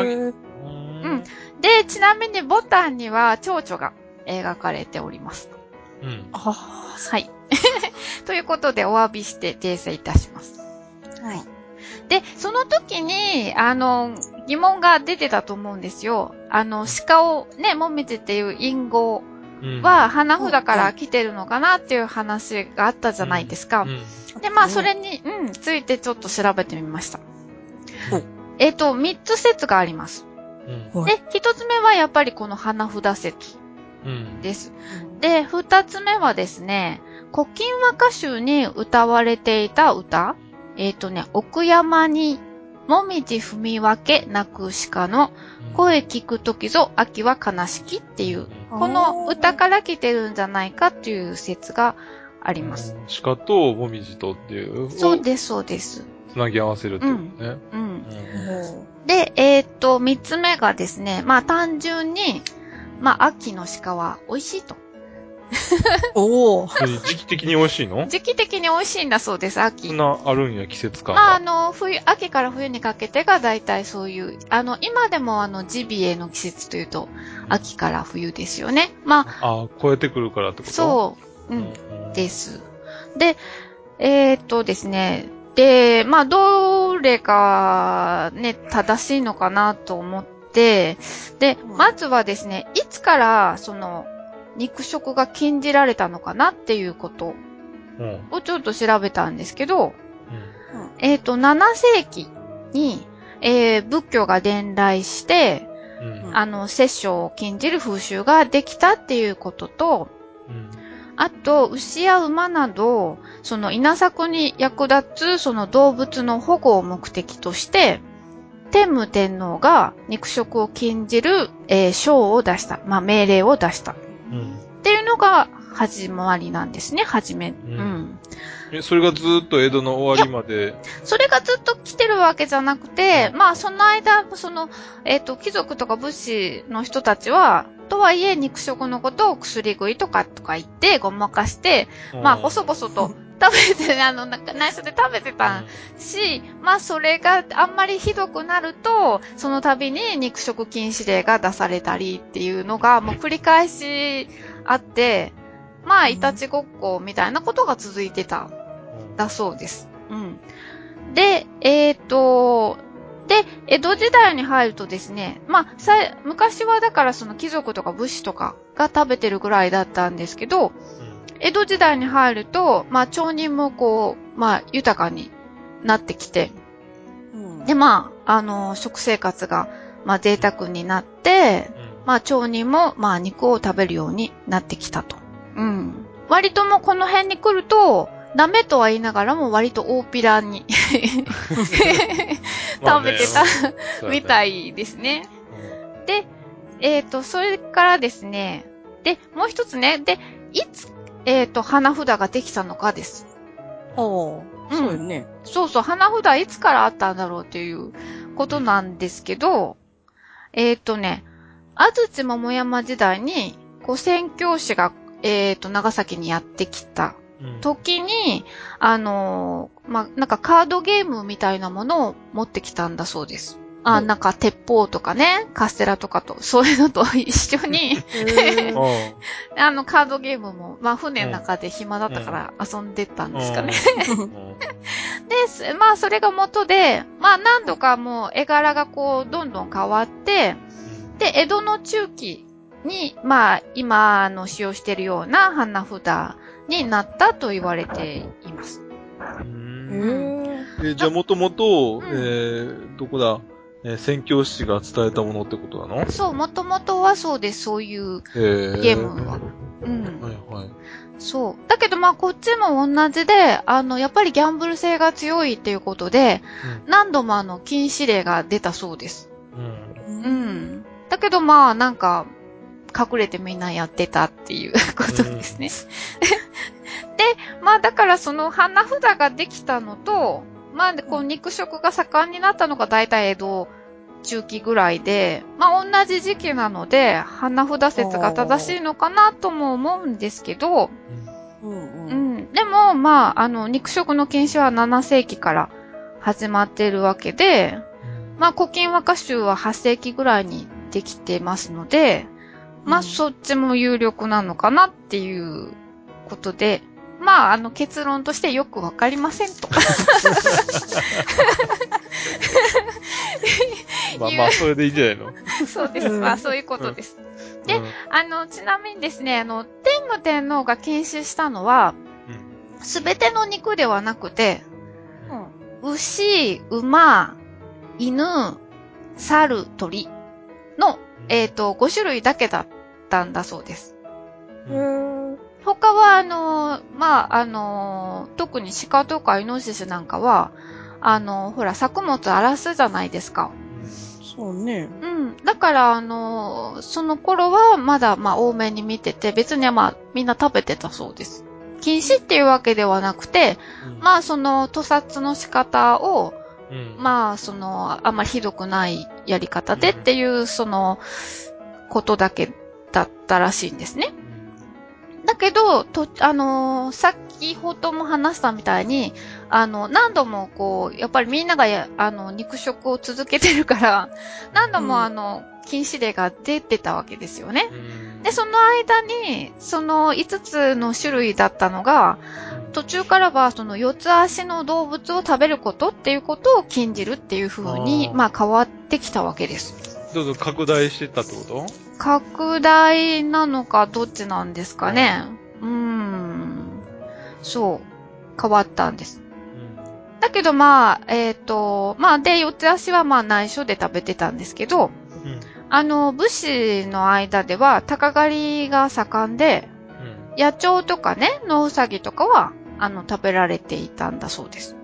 ギー。うんで、ちなみにボタンには蝶々が描かれております。うん。あはい。ということで、お詫びして訂正いたします。はい。で、その時に、あの、疑問が出てたと思うんですよ。あの、鹿をね、もみじっていう隠語うんは、花札から来てるのかなっていう話があったじゃないですか。うんで、まあ、それに、うん、ついてちょっと調べてみました。おえっ、と、三つ説があります。うん。はいで、一つ目はやっぱりこの花札説うん。です。で、二つ目はですね、古今和歌集に歌われていた歌えっ、とね、奥山に、もみじ踏み分け泣く鹿の声聞くときぞ秋は悲しきっていう、この歌から来てるんじゃないかっていう説があります。鹿ともみじとっていう。そうです、そうです。つなぎ合わせるっていうね。うん。うんで、えっ、と、三つ目がですね、まあ単純に、まあ秋の鹿は美味しいと。おお。で時期的に美味しいの？時期的に美味しいんだそうです、秋そん。なあるんや、季節感まあ、あが。の、冬、秋から冬にかけてが大体そういう、あの、今でもあの、ジビエの季節というと、秋から冬ですよね。まあ、あ、超えてくるからってこと？そう、う、うんん。です。で、えーっとですね、で、まあ、どれがね、正しいのかなと思って、で、うんまずはですね、いつから、その、肉食が禁じられたのかなっていうことうん。をちょっと調べたんですけど、うんえっ、と、7世紀に、えー仏教が伝来して、うん。あの、殺生を禁じる風習ができたっていうことと、うん。あと、牛や馬など、その稲作に役立つその動物の保護を目的として、天武天皇が肉食を禁じる、えー章を出した。まあ、命令を出した。っうん。ていうのが始まりなんですね、始め。んうんえ、それがずーっと江戸の終わりまで？それがずっと来てるわけじゃなくて、まあその間、その、えっ、と、貴族とか武士の人たちは、とはいえ肉食のことを薬食いとかとか言ってごまかして、まあ細々と食べて、あの、なんか内緒で食べてたし、まあそれがあんまりひどくなると、その度に肉食禁止令が出されたりっていうのがもう繰り返しあって、まあいたちごっこみたいなことが続いてたうんだそうです。うん。で、えっ、と、で、江戸時代に入るとですね、まあ、さ昔はだからその貴族とか武士とかが食べてるぐらいだったんですけど、江戸時代に入ると、まあ、町人もこう、まあ、豊かになってきて、で、まあ、あの、食生活が、まあ、贅沢になって、まあ、町人も、まあ、肉を食べるようになってきたと。うん。割ともこの辺に来ると、ダメとは言いながらも割と大っぴらに 食べてた みたいですね。で、えっ、ー、と、それからですね、で、もう一つね、で、いつ、えっ、ー、と、花札ができたのかです。おうん、そうよね。そうそう、花札いつからあったんだろうっていうことなんですけど、えっ、ー、とね、安土桃山時代に、古戦教師が、えっ、と、長崎にやってきた時に、うん、あのー、まあ、なんかカードゲームみたいなものを持ってきたんだそうです。あ、なんか鉄砲とかね、カステラとかと、そういうのと 一緒に あの、カードゲームも、まあ、船の中で暇だったから遊んでたんですかね。で、まあ、それが元で、まあ、何度かもう絵柄がこう、どんどん変わって、で、江戸の中期に、まあ、今の使用しているような花札になったと言われています。えじゃあもともと、えー、どこだ？えー、宣教師が伝えたものってことなの？そう、もともとはそうです、そういうゲームは。うん。はいはい。そう。だけどまあこっちも同じで、あの、やっぱりギャンブル性が強いっていうことで、うん、何度もあの、禁止令が出たそうです。うん。うん。だけどまあなんか、隠れてみんなやってたっていう ことですね。うん、で、まあだからその花札ができたのと、まあ、こう、肉食が盛んになったのが大体江戸中期ぐらいで、まあ、同じ時期なので、花札説が正しいのかなとも思うんですけど、うん、うん、でも、まあ、あの、肉食の禁止は7世紀から始まっているわけで、まあ、古今和歌集は8世紀ぐらいにできてますので、まあ、そっちも有力なのかなっていうことで、まあ、あの、結論としてよくわかりませんと。まあまあ、それでいいんじゃないの？そうです。まあ、そういうことです。うん、で、あの、ちなみにですね、あの、天武天皇が禁止したのは、すべ、ての肉ではなくて、うん、牛、馬、犬、猿、鳥の、えっ、ー、と、5種類だけだったんだそうです。うん他は、あの、まあ、あの、特に鹿とかイノシシなんかは、あの、ほら、作物荒らすじゃないですか。そうね。うん。だから、あの、その頃はまだ、まあ、多めに見てて、別にまあ、みんな食べてたそうです。禁止っていうわけではなくて、うん、まあ、その、屠殺の仕方を、うん、まあ、その、あんまりひどくないやり方でっていう、うん、その、ことだけだったらしいんですね。だけど、と、あのー、先ほども話したみたいに、あの、何度もこう、やっぱりみんながあの、肉食を続けてるから、何度もあの、禁止令が出てたわけですよね。で、その間に、その5つの種類だったのが、途中からはその四つ足の動物を食べることっていうことを禁じるっていう風に、まあ変わってきたわけです。どうぞ拡大してたってこと？拡大なのかどっちなんですかね。うん。そう。変わったんです。うん、だけどまあ、えっ、ー、と、まあで、四つ足はまあ内緒で食べてたんですけど、うん、あの、武士の間では鷹狩りが盛んで、うん、野鳥とかね、野ウサギとかは、あの、食べられていたんだそうです。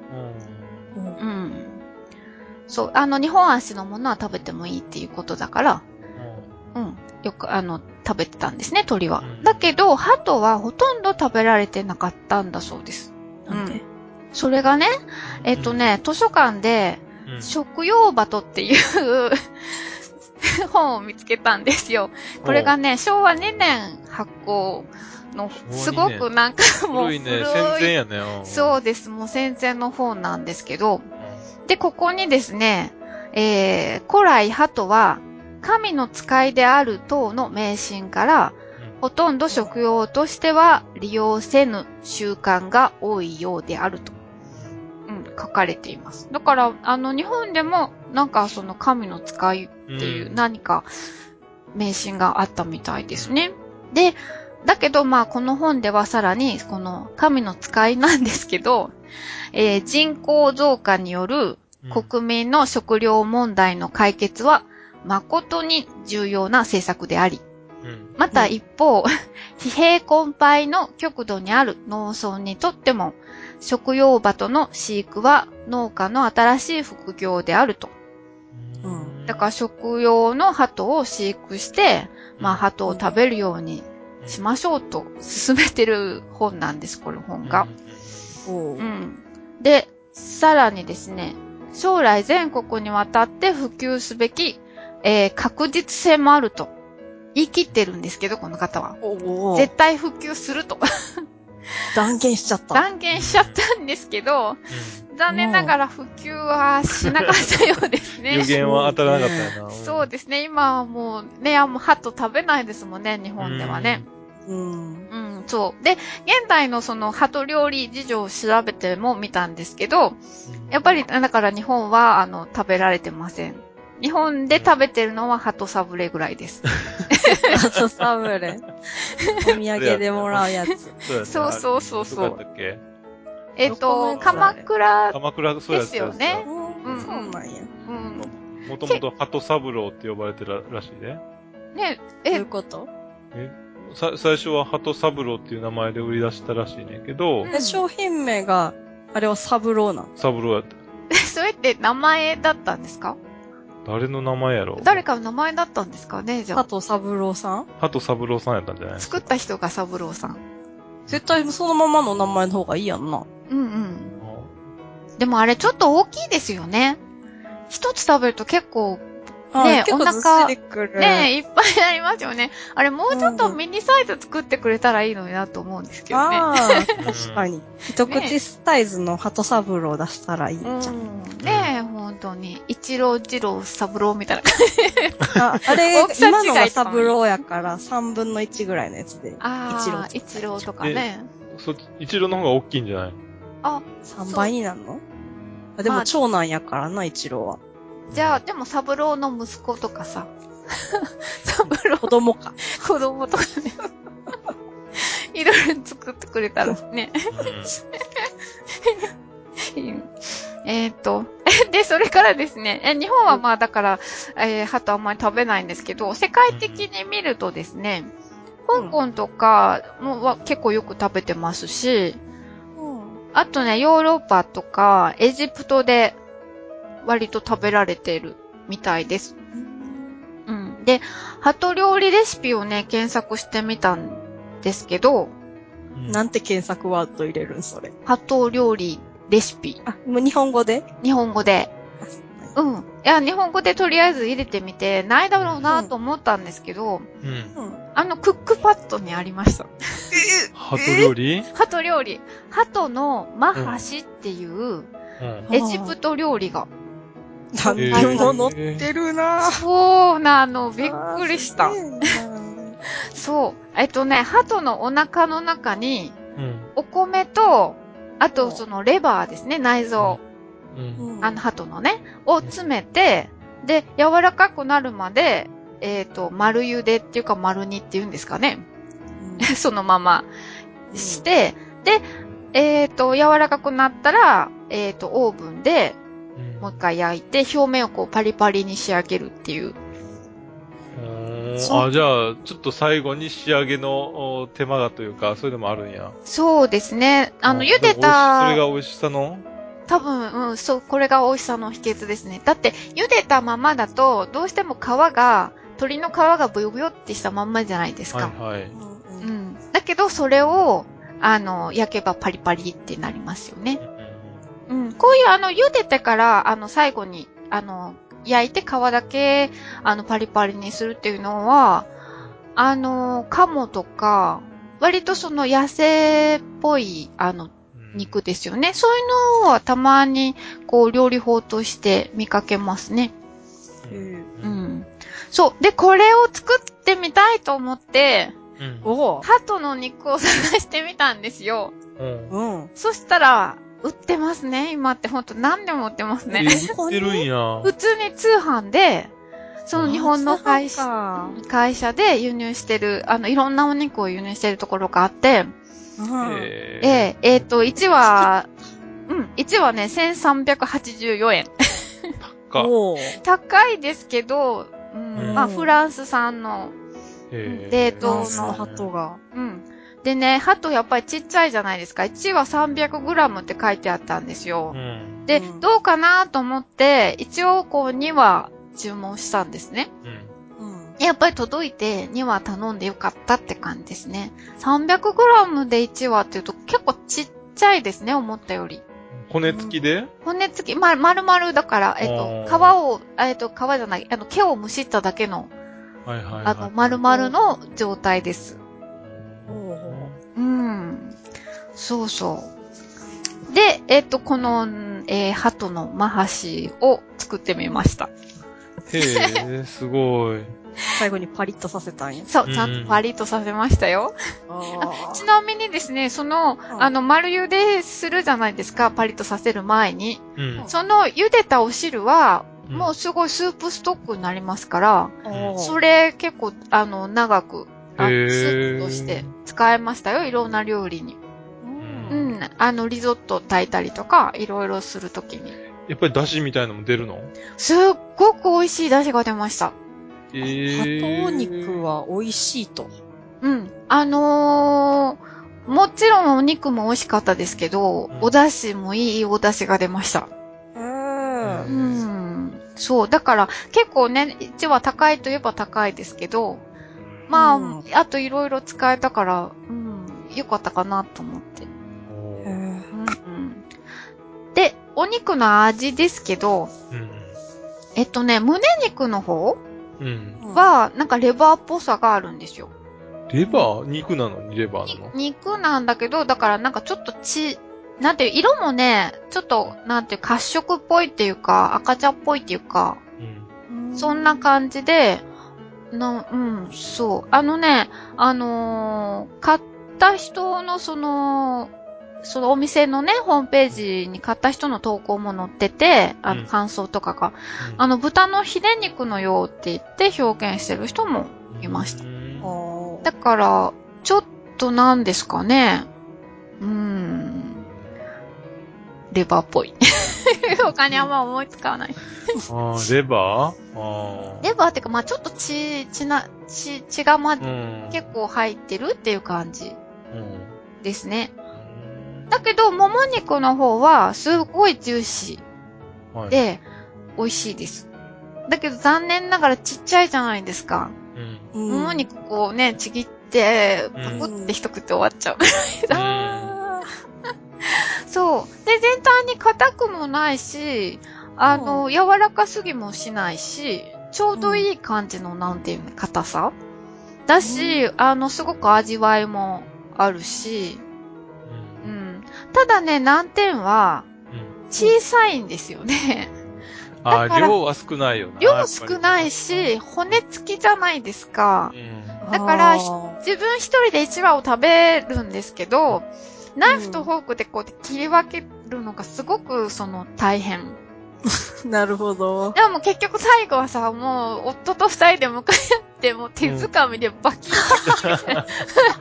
うん。うんそう、あの、日本足のものは食べてもいいっていうことだから、うん、よく、あの、食べてたんですね、鳥は。だけど、鳩はほとんど食べられてなかったんだそうです。なんで、うん、それがね、えっ、ー、とね、図書館で、食用鳩っていう本を見つけたんですよ。これがね、昭和2年発行の、すごくなんかもう古い。古いね、戦前やね。そうです、もう戦前の本なんですけど、で、ここにですね、えー、古来鳩は神の使いである等の迷信から、ほとんど食用としては利用せぬ習慣が多いようであると。うん、書かれています。だから、あの、日本でも、なんかその神の使いっていううん何か迷信があったみたいですね。で、だけどまあこの本ではさらにこの神の使いなんですけど、えー人口増加によるうん国民の食料問題の解決は誠に重要な政策であり、うん。また一方、疲弊困憊の極度にある農村にとっても、食用鳩の飼育は農家の新しい副業であると。うんだから食用の鳩を飼育して、まあ鳩を食べるようにしましょうと進めてる本なんです、この本が。おううん。で、さらにですね、将来全国にわたって普及すべき、えー確実性もあると言い切ってるんですけど、この方は。絶対普及すると 断言しちゃった。断言しちゃったんですけど、残念ながら普及はしなかったようです予ね。言は当たらなかったよな。そうですね、今はもうね、あもうハト食べないですもんね、日本ではね。うん。うん、そう。で、現代のそのハト料理事情を調べても見たんですけど、やっぱり、だから日本は、あの、食べられてません。日本で食べてるのはハトサブレぐらいです。あとサブレ。お土産でもらうやつ。そうそうそうそうそうあれどこやったっけ？えっと、鎌倉、鎌倉、そうやったですよねうんそうなんや。うん。もともと鳩三郎って呼ばれてるらしいね。ね、えどういう、こと？さ最初は鳩三郎っていう名前で売り出したらしいねんけど、うんえ、商品名が、あれはサブローなの？三郎やった。それって名前だったんですか？誰の名前やろ？誰かの名前だったんですかねじゃあ。佐藤サブローさん？鳩三郎さんやったんじゃない作った人が三郎さん。絶対そのままの名前の方がいいやんな。うんうん。でもあれちょっと大きいですよね。一つ食べると結構、ねえお腹。ねえ、いっぱいありますよね。あれもうちょっとミニサイズ作ってくれたらいいのになと思うんですけどね。ああ、確かに。一口サイズの鳩サブロー出したらいいじゃん。うん。ねえ、本当に。一郎二郎三郎みたいな感じ。ああれ大き、さ違い今のがサブローやから3分の1ぐらいのやつで。ああ、一郎一郎とかね。そ一郎の方が大きいんじゃない？あ、3倍になるの？あでもまあ長男やからな、一郎は。じゃあ、でも三郎の息子とかさ。三郎子供か。子供とかね。いろいろ作ってくれたらね。うんえーっと、で、それからですね、え日本はまあだから、えー、鳩あんまり食べないんですけど、世界的に見るとですね、香港とかもは結構よく食べてますし、あとね、ヨーロッパとかエジプトで割と食べられてるみたいです。うん。で、鳩料理レシピをね、検索してみたんですけど、なんて検索ワード入れるん、それ。鳩料理レシピ、あ、もう日本語で？日本語で。うん。いや、日本語でとりあえず入れてみて、ないだろうなと思ったんですけど、うん。うん。あの、クックパッドにありました。鳩料理？鳩料理。鳩のマハシっていううん。エジプト料理が。何でも乗ってるなぁ。そうなの、びっくりしたそう。えっとね、鳩のお腹の中に、うん。お米と、あとそのレバーですね、内臓。うん。うんあの鳩のね、を詰めて、で、柔らかくなるまで、えっ、と、丸茹でっていうか丸煮っていうんですかね。そのままして、で、えっ、と、柔らかくなったら、えっ、と、オーブンでもう一回焼いて、表面をこうパリパリに仕上げるっていう。あ、じゃあ、ちょっと最後に仕上げのお手間がというか、そういうのもあるんや。そうですね。あの、うん茹でそたれ、が美味しさの？多分、うん、そう、これが美味しさの秘訣ですね。だって、茹でたままだと、どうしても皮が、鶏の皮がブヨブヨってしたまんまじゃないですか。はいはい。うん。だけど、それを、あの、焼けばパリパリってなりますよね。うん。こういう、あの、茹でてから、あの、最後に、あの、焼いて皮だけ、あの、パリパリにするっていうのは、あの、鴨とか、割とその野生っぽい、あの、うん肉ですよね。そういうのはたまに、こう、料理法として見かけますね。うんうん。そう。で、これを作ってみたいと思って、うん。鳩の肉を探してみたんですよ。うん。うん。そしたら、売ってますね。今ってほんと何でも売ってますえね。売ってるんや。普通に通販で、その日本の会社、か。会社で輸入してる、あの、いろんなお肉を輸入してるところがあって、うんええええっ、と、1話、うん、1話ね、1384円。か。おー高いですけど、うん、うんまあ、フランス産の、え冷凍の鳩が。うん。でね、鳩やっぱりちっちゃいじゃないですか。1話 300g って書いてあったんですよう。ん。で、うんどうかなと思って、一応こう2話注文したんですね。うん。うん。やっぱり届いて2話頼んでよかったって感じですね。300g で1話っていうと結構ちっちゃいですね、思ったより。骨付きで？骨付き、ま、丸々だから、えっと、皮を、えっと、皮じゃない、あの、毛をむしっただけの、はいはいはい。あの、丸々の状態です。うん。そうそう。で、えっと、この、えー、鳩のマハシを作ってみました。へえ、すごい。最後にパリッとさせたんや。そう、うんちゃんとパリッとさせましたよ。あちなみにですね、その、んあの、丸茹でするじゃないですか、パリッとさせる前に。うん。その茹でたお汁は、うんもうすごいスープストックになりますから、あ。それ結構、あの、長く、あのへースープとして使えましたよ、いろんな料理に。う。うんん。あの、リゾット炊いたりとか、いろいろするときに。やっぱり出汁みたいのも出るの？すっごく美味しい出汁が出ました。ええ。鳩肉は美味しいと。うん。あのー、もちろんお肉も美味しかったですけど、うんお出汁もいいお出汁が出ました。う。うんん。そう。だから、結構ね、一は高いといえば高いですけど、まあ、うんあといろいろ使えたから、うん、よかったかなと思って。で、お肉の味ですけど、うん。えっとね、胸肉の方うん。は、なんかレバーっぽさがあるんですよ。レバー？肉なのにレバーなの？肉なんだけど、だからなんかちょっと血、なんていう、色もね、ちょっと、なんていう、褐色っぽいっていうか、赤茶っぽいっていうか、うん。そんな感じで、な、うん、そう。あのね、あのー買った人のその、そのお店のね、ホームページに買った人の投稿も載ってて、あの、うん感想とかが、うんあの、豚のヒレ肉のようって言って表現してる人もいました。うんだから、ちょっとなんですかね。うーん。レバーっぽい。他にあんま思いつかない。あーレバー？あーレバーっていうか、まあちょっと血、血な、血、血がま、うん。結構入ってるっていう感じうんですね。だけど、もも肉の方は、すごいジューシはいーで、美味しいです。だけど残念ながらちっちゃいじゃないですか。うん。うんもも肉こうね、ちぎって、うんパクって一口終わっちゃう。あそう。で、全体に硬くもないし、あの、柔らかすぎもしないし、ちょうどいい感じの、なんていうの、硬さだし、あの、すごく味わいもあるし、う。うんん。ただね、難点は、うん小さいんですよね。あー、だから量は少ないよな。量少ないし、骨付きじゃないですか。うん。だから自分一人で1羽を食べるんですけど、ナイフとフォークでこうやって切り分けるのがすごくその大変。なるほど。でも結局最後はさ、もう夫と二人で向かい合って、もう手づかみでバキッみたいな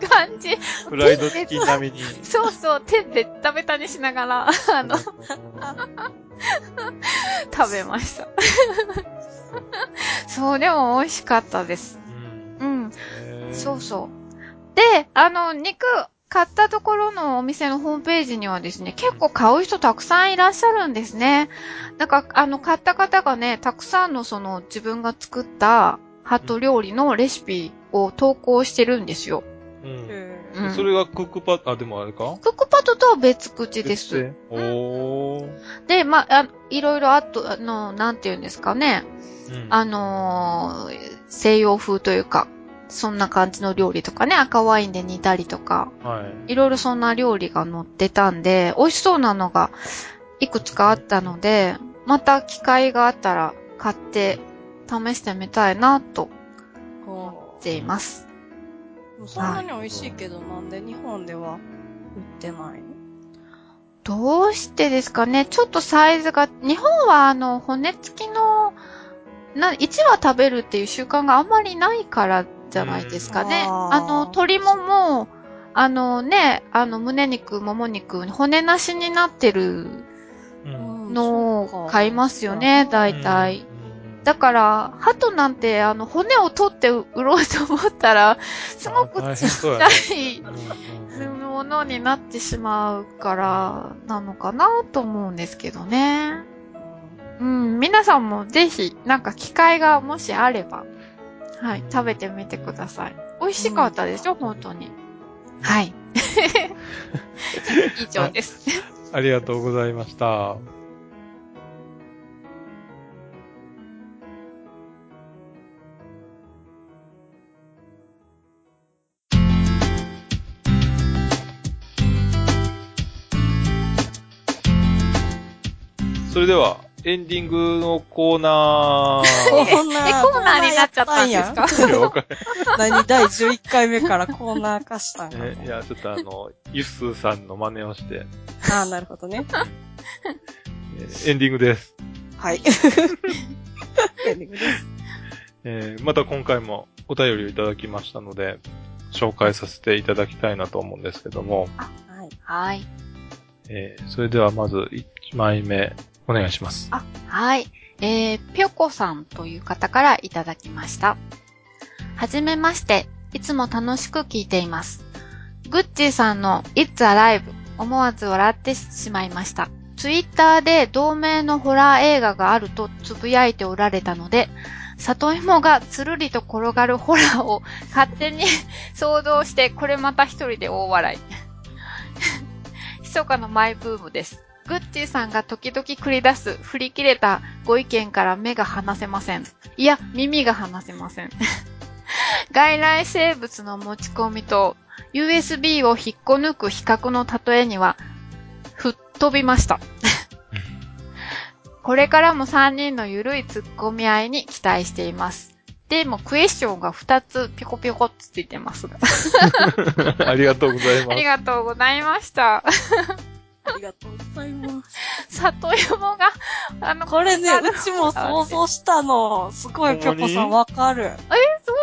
感じ。フライドチキン並みに。そうそう、手で食べたにしながら、あの、食べました。そう、でも美味しかったです。うんうん。そうそう。で、あの、肉、買ったところのお店のホームページにはですね、結構買う人たくさんいらっしゃるんですね。なんか、あの、買った方がね、たくさんのその自分が作ったハト料理のレシピを投稿してるんですよ。うんうんそれがクックパッド、あ、でもあれか？クックパッドとは別口です。別でおー。で、まあ、あいろいろあと、あの、なんて言うんですかね。うんあのー西洋風というか、そんな感じの料理とかね、赤ワインで煮たりとか、はい。いろいろそんな料理が載ってたんで、美味しそうなのがいくつかあったので、また機会があったら買って試してみたいなと思っています。そんなに美味しいけど、なんで日本では売ってない？のどうしてですかねちょっとサイズが、日本はあの、骨付きの、な、1羽食べるっていう習慣があんまりないからじゃないですかね。うんあの、鶏ももう、あのね、あの、胸肉、もも肉、骨なしになってるうん。のを買いますよね、大体。うんだから、鳩なんて、あの、骨を取って売ろうと思ったら、すごくちっちゃいものになってしまうから、なのかなと思うんですけどね。うん、皆さんもぜひ、なんか機会がもしあれば、はい、食べてみてください。美味しかったでしょ、本当に。はい。以上です。ありがとうございました。それでは、エンディングのコーナコー。え、ーナー、コーナーになっちゃったんですか？何第11回目からコーナー化したんいや、ちょっとあの、ユッスーさんの真似をして、ああ、なるほどね。えーエンディングです。はい。エンディングです。えーまた今回もお便りをいただきましたので、紹介させていただきたいなと思うんですけども、はい。はい。えーそれではまず1枚目、お願いします。あ、はい。えー、ぴょこさんという方からいただきました。はじめまして。いつも楽しく聞いています。グッチーさんの It's Alive 思わず笑ってしまいました。ツイッターで同名のホラー映画があるとつぶやいておられたので、里芋がつるりと転がるホラーを勝手に 想像して、これまた一人で大笑い。密かなマイブームです。グッチーさんが時々繰り出す振り切れたご意見から目が離せません。いや、耳が離せません。外来生物の持ち込みと USB を引っこ抜く比較の例えには、吹っ飛びました。これからも3人のゆるい突っ込み合いに期待しています。でも、クエスチョンが2つピコピコついてますが。ありがとうございあります。がとうございました。ありがとうございます。里芋が、あの、これね、うちも想像したの。すごい、ぴょこさんわかる。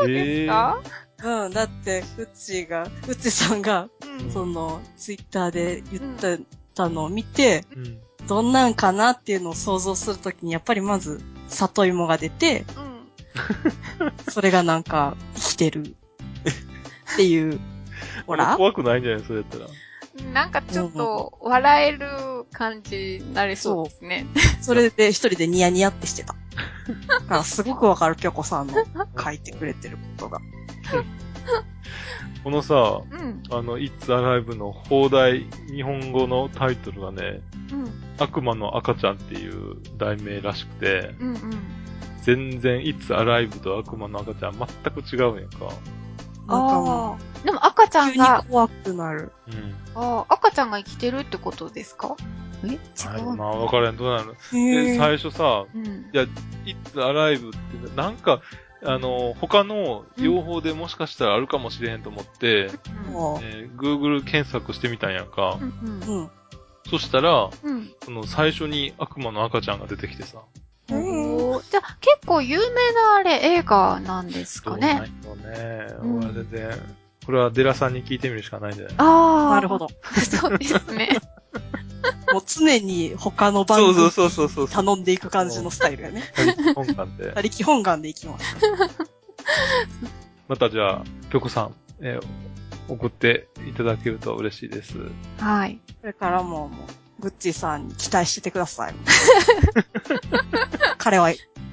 そうですか、うん、だって、うちが、うちさんが、うんその、ツイッターで言ってたのを見て、うんどんなんかなっていうのを想像するときに、やっぱりまず、里芋が出て、うん。それがなんか、生きてる。っていう、ほら怖くないんじゃない？それやったら。なんかちょっと笑える感じになりそうですね。それで一人でニヤニヤってしてた。だからすごくわかる、ぴょこさんの書いてくれてることが。このさ、うん。あの、It's Alive の放題日本語のタイトルがね、うん。悪魔の赤ちゃんっていう題名らしくて、うんうん。全然 It's Alive と悪魔の赤ちゃん全く違うんやんか。あもあ。でも赤ちゃう、急にんが、怖くなる。うん。ああ、赤ちゃんが生きてるってことですか？え？違うはいまあ、わからん、どうなの？で、最初さ、うん。It's Alive って、なんか、あの、他の用法でもしかしたらあるかもしれへんと思って、もえー Google 検索してみたんやんかう。んう、うん。そしたら、うん。その最初に悪魔の赤ちゃんが出てきてさ。じゃあ、結構有名なあれ映画なんですかね。そうないのね。うん俺は全然、これはデラさんに聞いてみるしかないんじゃない？ああ。なるほ。ど。そうですね。もう常に他の番組そうそうそうそう。頼んでいく感じのスタイルやね。本願で。他力本願でいきます。またじゃあ、ぴょこさん、えー送っていただけると嬉しいです。はい。それからもう、もう、グッチーさんに期待しててください。彼は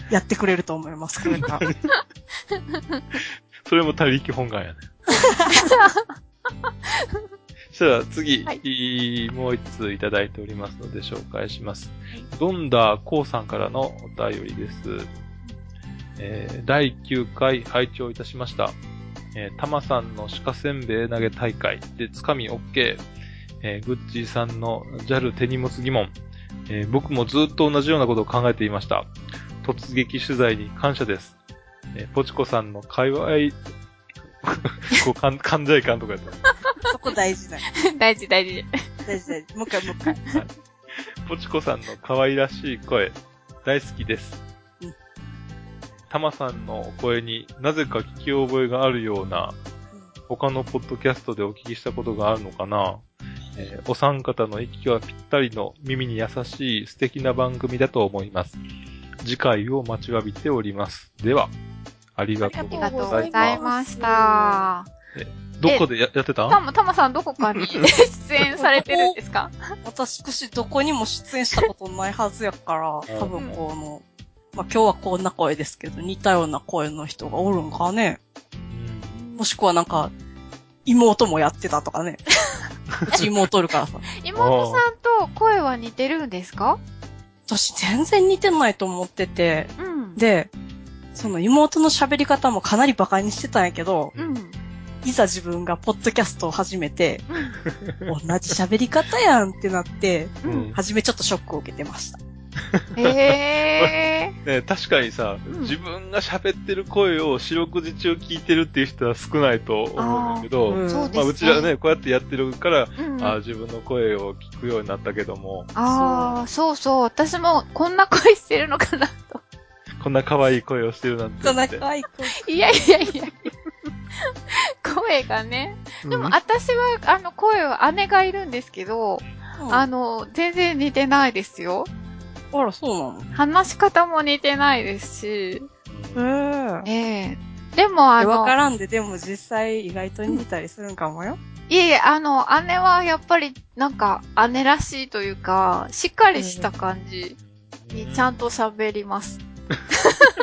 やってくれると思います、これから。それも他力本願やね。そしたら次、はいもう一通いただいておりますので紹介します。ドンダーコウさんからのお便りです。えー第9回拝聴いたしました。えー、タマさんの鹿せんべい投げ大会でつかみ OK。えーグッチーさんの JAL 手荷物疑問。えー僕もずっと同じようなことを考えていました。突撃取材に感謝です。えーポチコさんの界隈、こう、かん、患者感とかやったらそこ大事だよ。大 事大事。大丈夫。もう一回、もう一回。ポチコさんの可愛らしい声、大好きですうん。タマさんの声になぜか聞き覚えがあるような、他のポッドキャストでお聞きしたことがあるのかな、えーお三方の息がぴったりの耳に優しい素敵な番組だと思います。次回を待ちわびております。では、ありがとうあごりがとうござざいました。どこでややってた？たま、たまさんどこかに出演されてるんですか？私、どこにも出演したことないはずやから、ん多分この、まあ、今日はこんな声ですけど、似たような声の人がおるんかね？うんもしくはなんか、妹もやってたとかね？う ち妹おるからさ。妹さんと声は似てるんですか？私全然似てないと思ってて、うん。で、その妹の喋り方もかなり馬鹿にしてたんやけど、うん。いざ自分がポッドキャストを始めて、うん。同じ喋り方やんってなって、ううんん。初めちょっとショックを受けてました。へー。ね、確かにさ、うん自分が喋ってる声を四六時中聞いてるっていう人は少ないと思うんだけど、うんそうですね。まあ、うちらね、こうやってやってるから、うん、あ自分の声を聞くようになったけども、ああ、そうそう。私もこんな声してるのかなと。こんな可愛い声をしてるなんてそんな。可愛い子。いやいやいや声がね。でも、うん私は、あの、声は姉がいるんですけど、ああの、全然似てないですよ。あら、そうな話し方も似てないですし、のへえ。ええでも、あのわか、らんで、でも実際意外と似たりするんかもよ。いえいえ、あの、姉はやっぱり、なんか、姉らしいというか、しっかりした感じにちゃんと喋ります。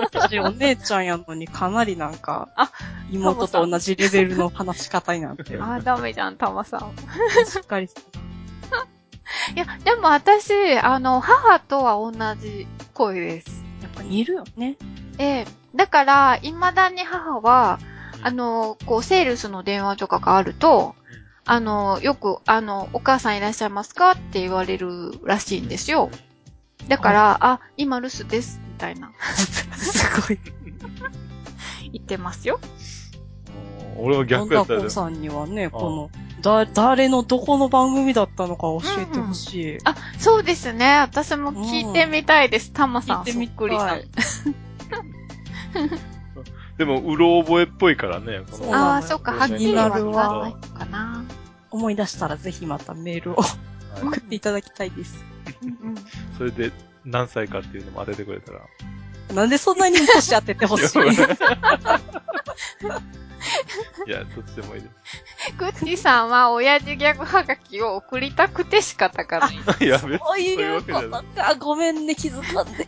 私お姉ちゃんやのにかなりなんか、あ妹と同じレベルの話し方になってる。あー、ダメじゃん、たまさん。しっかりしていや、でも私、あの、母とは同じ声です。やっぱ似るよね。ええだから、未だに母は、あ、の、こう、セールスの電話とかがあると、あの、よく、あの、お母さんいらっしゃいますかって言われるらしいんですよ。だから、あ、今留守です、みたいな、すごい。言ってますよ。うん俺は逆やった女で子さんにはね、この、だ、誰のどこの番組だったのか教えてほしい。あ、そうですね。私も聞いてみたいです。タマさん、聞いてみそっくりさんたい。でも、うろ覚えっぽいからね。ああ、そっか、はっきりは言気になるわわないのかな。思い出したらぜひまたメールをはい送っていただきたいです。うんうんそれで、何歳かっていうのも当ててくれたら。なんでそんなに年当ててほしい？いや、どっちでもいいです。グッチさんは親父ギャグはがきを送りたくて仕方がない。いや、別にそういうことか。ごめんね、気づかんで。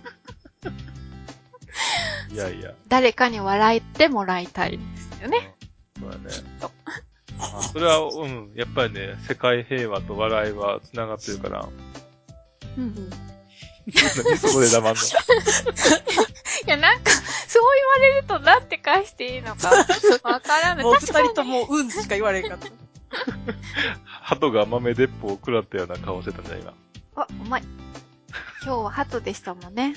いやいや。誰かに笑ってもらいたいですよね。そうだね。あそれは、うん、やっぱりね、世界平和と笑いは繋がってるから。うん。何 そこで黙んの いや、なんか、そう言われるとなんて返していいのか、わからない。もう二人ともうんしか言われんかった。鳩が豆鉄砲を食らったような顔してたんじゃ、今。あ、うまい。今日は鳩でしたもんね。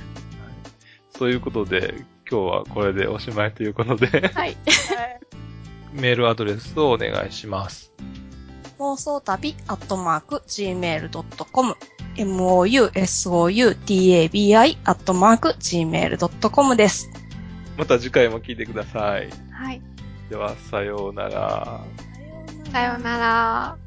そういうことで、今日はこれでおしまいということで、はい。メールアドレスをお願いします。放送旅アットマーク gmail.com mousoutabi アットマーク gmail.com です。また次回も聞いてください。はい。では、さようなら。さようなら。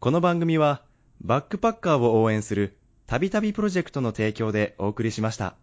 この番組はバックパッカーを応援するたびたびプロジェクトの提供でお送りしました。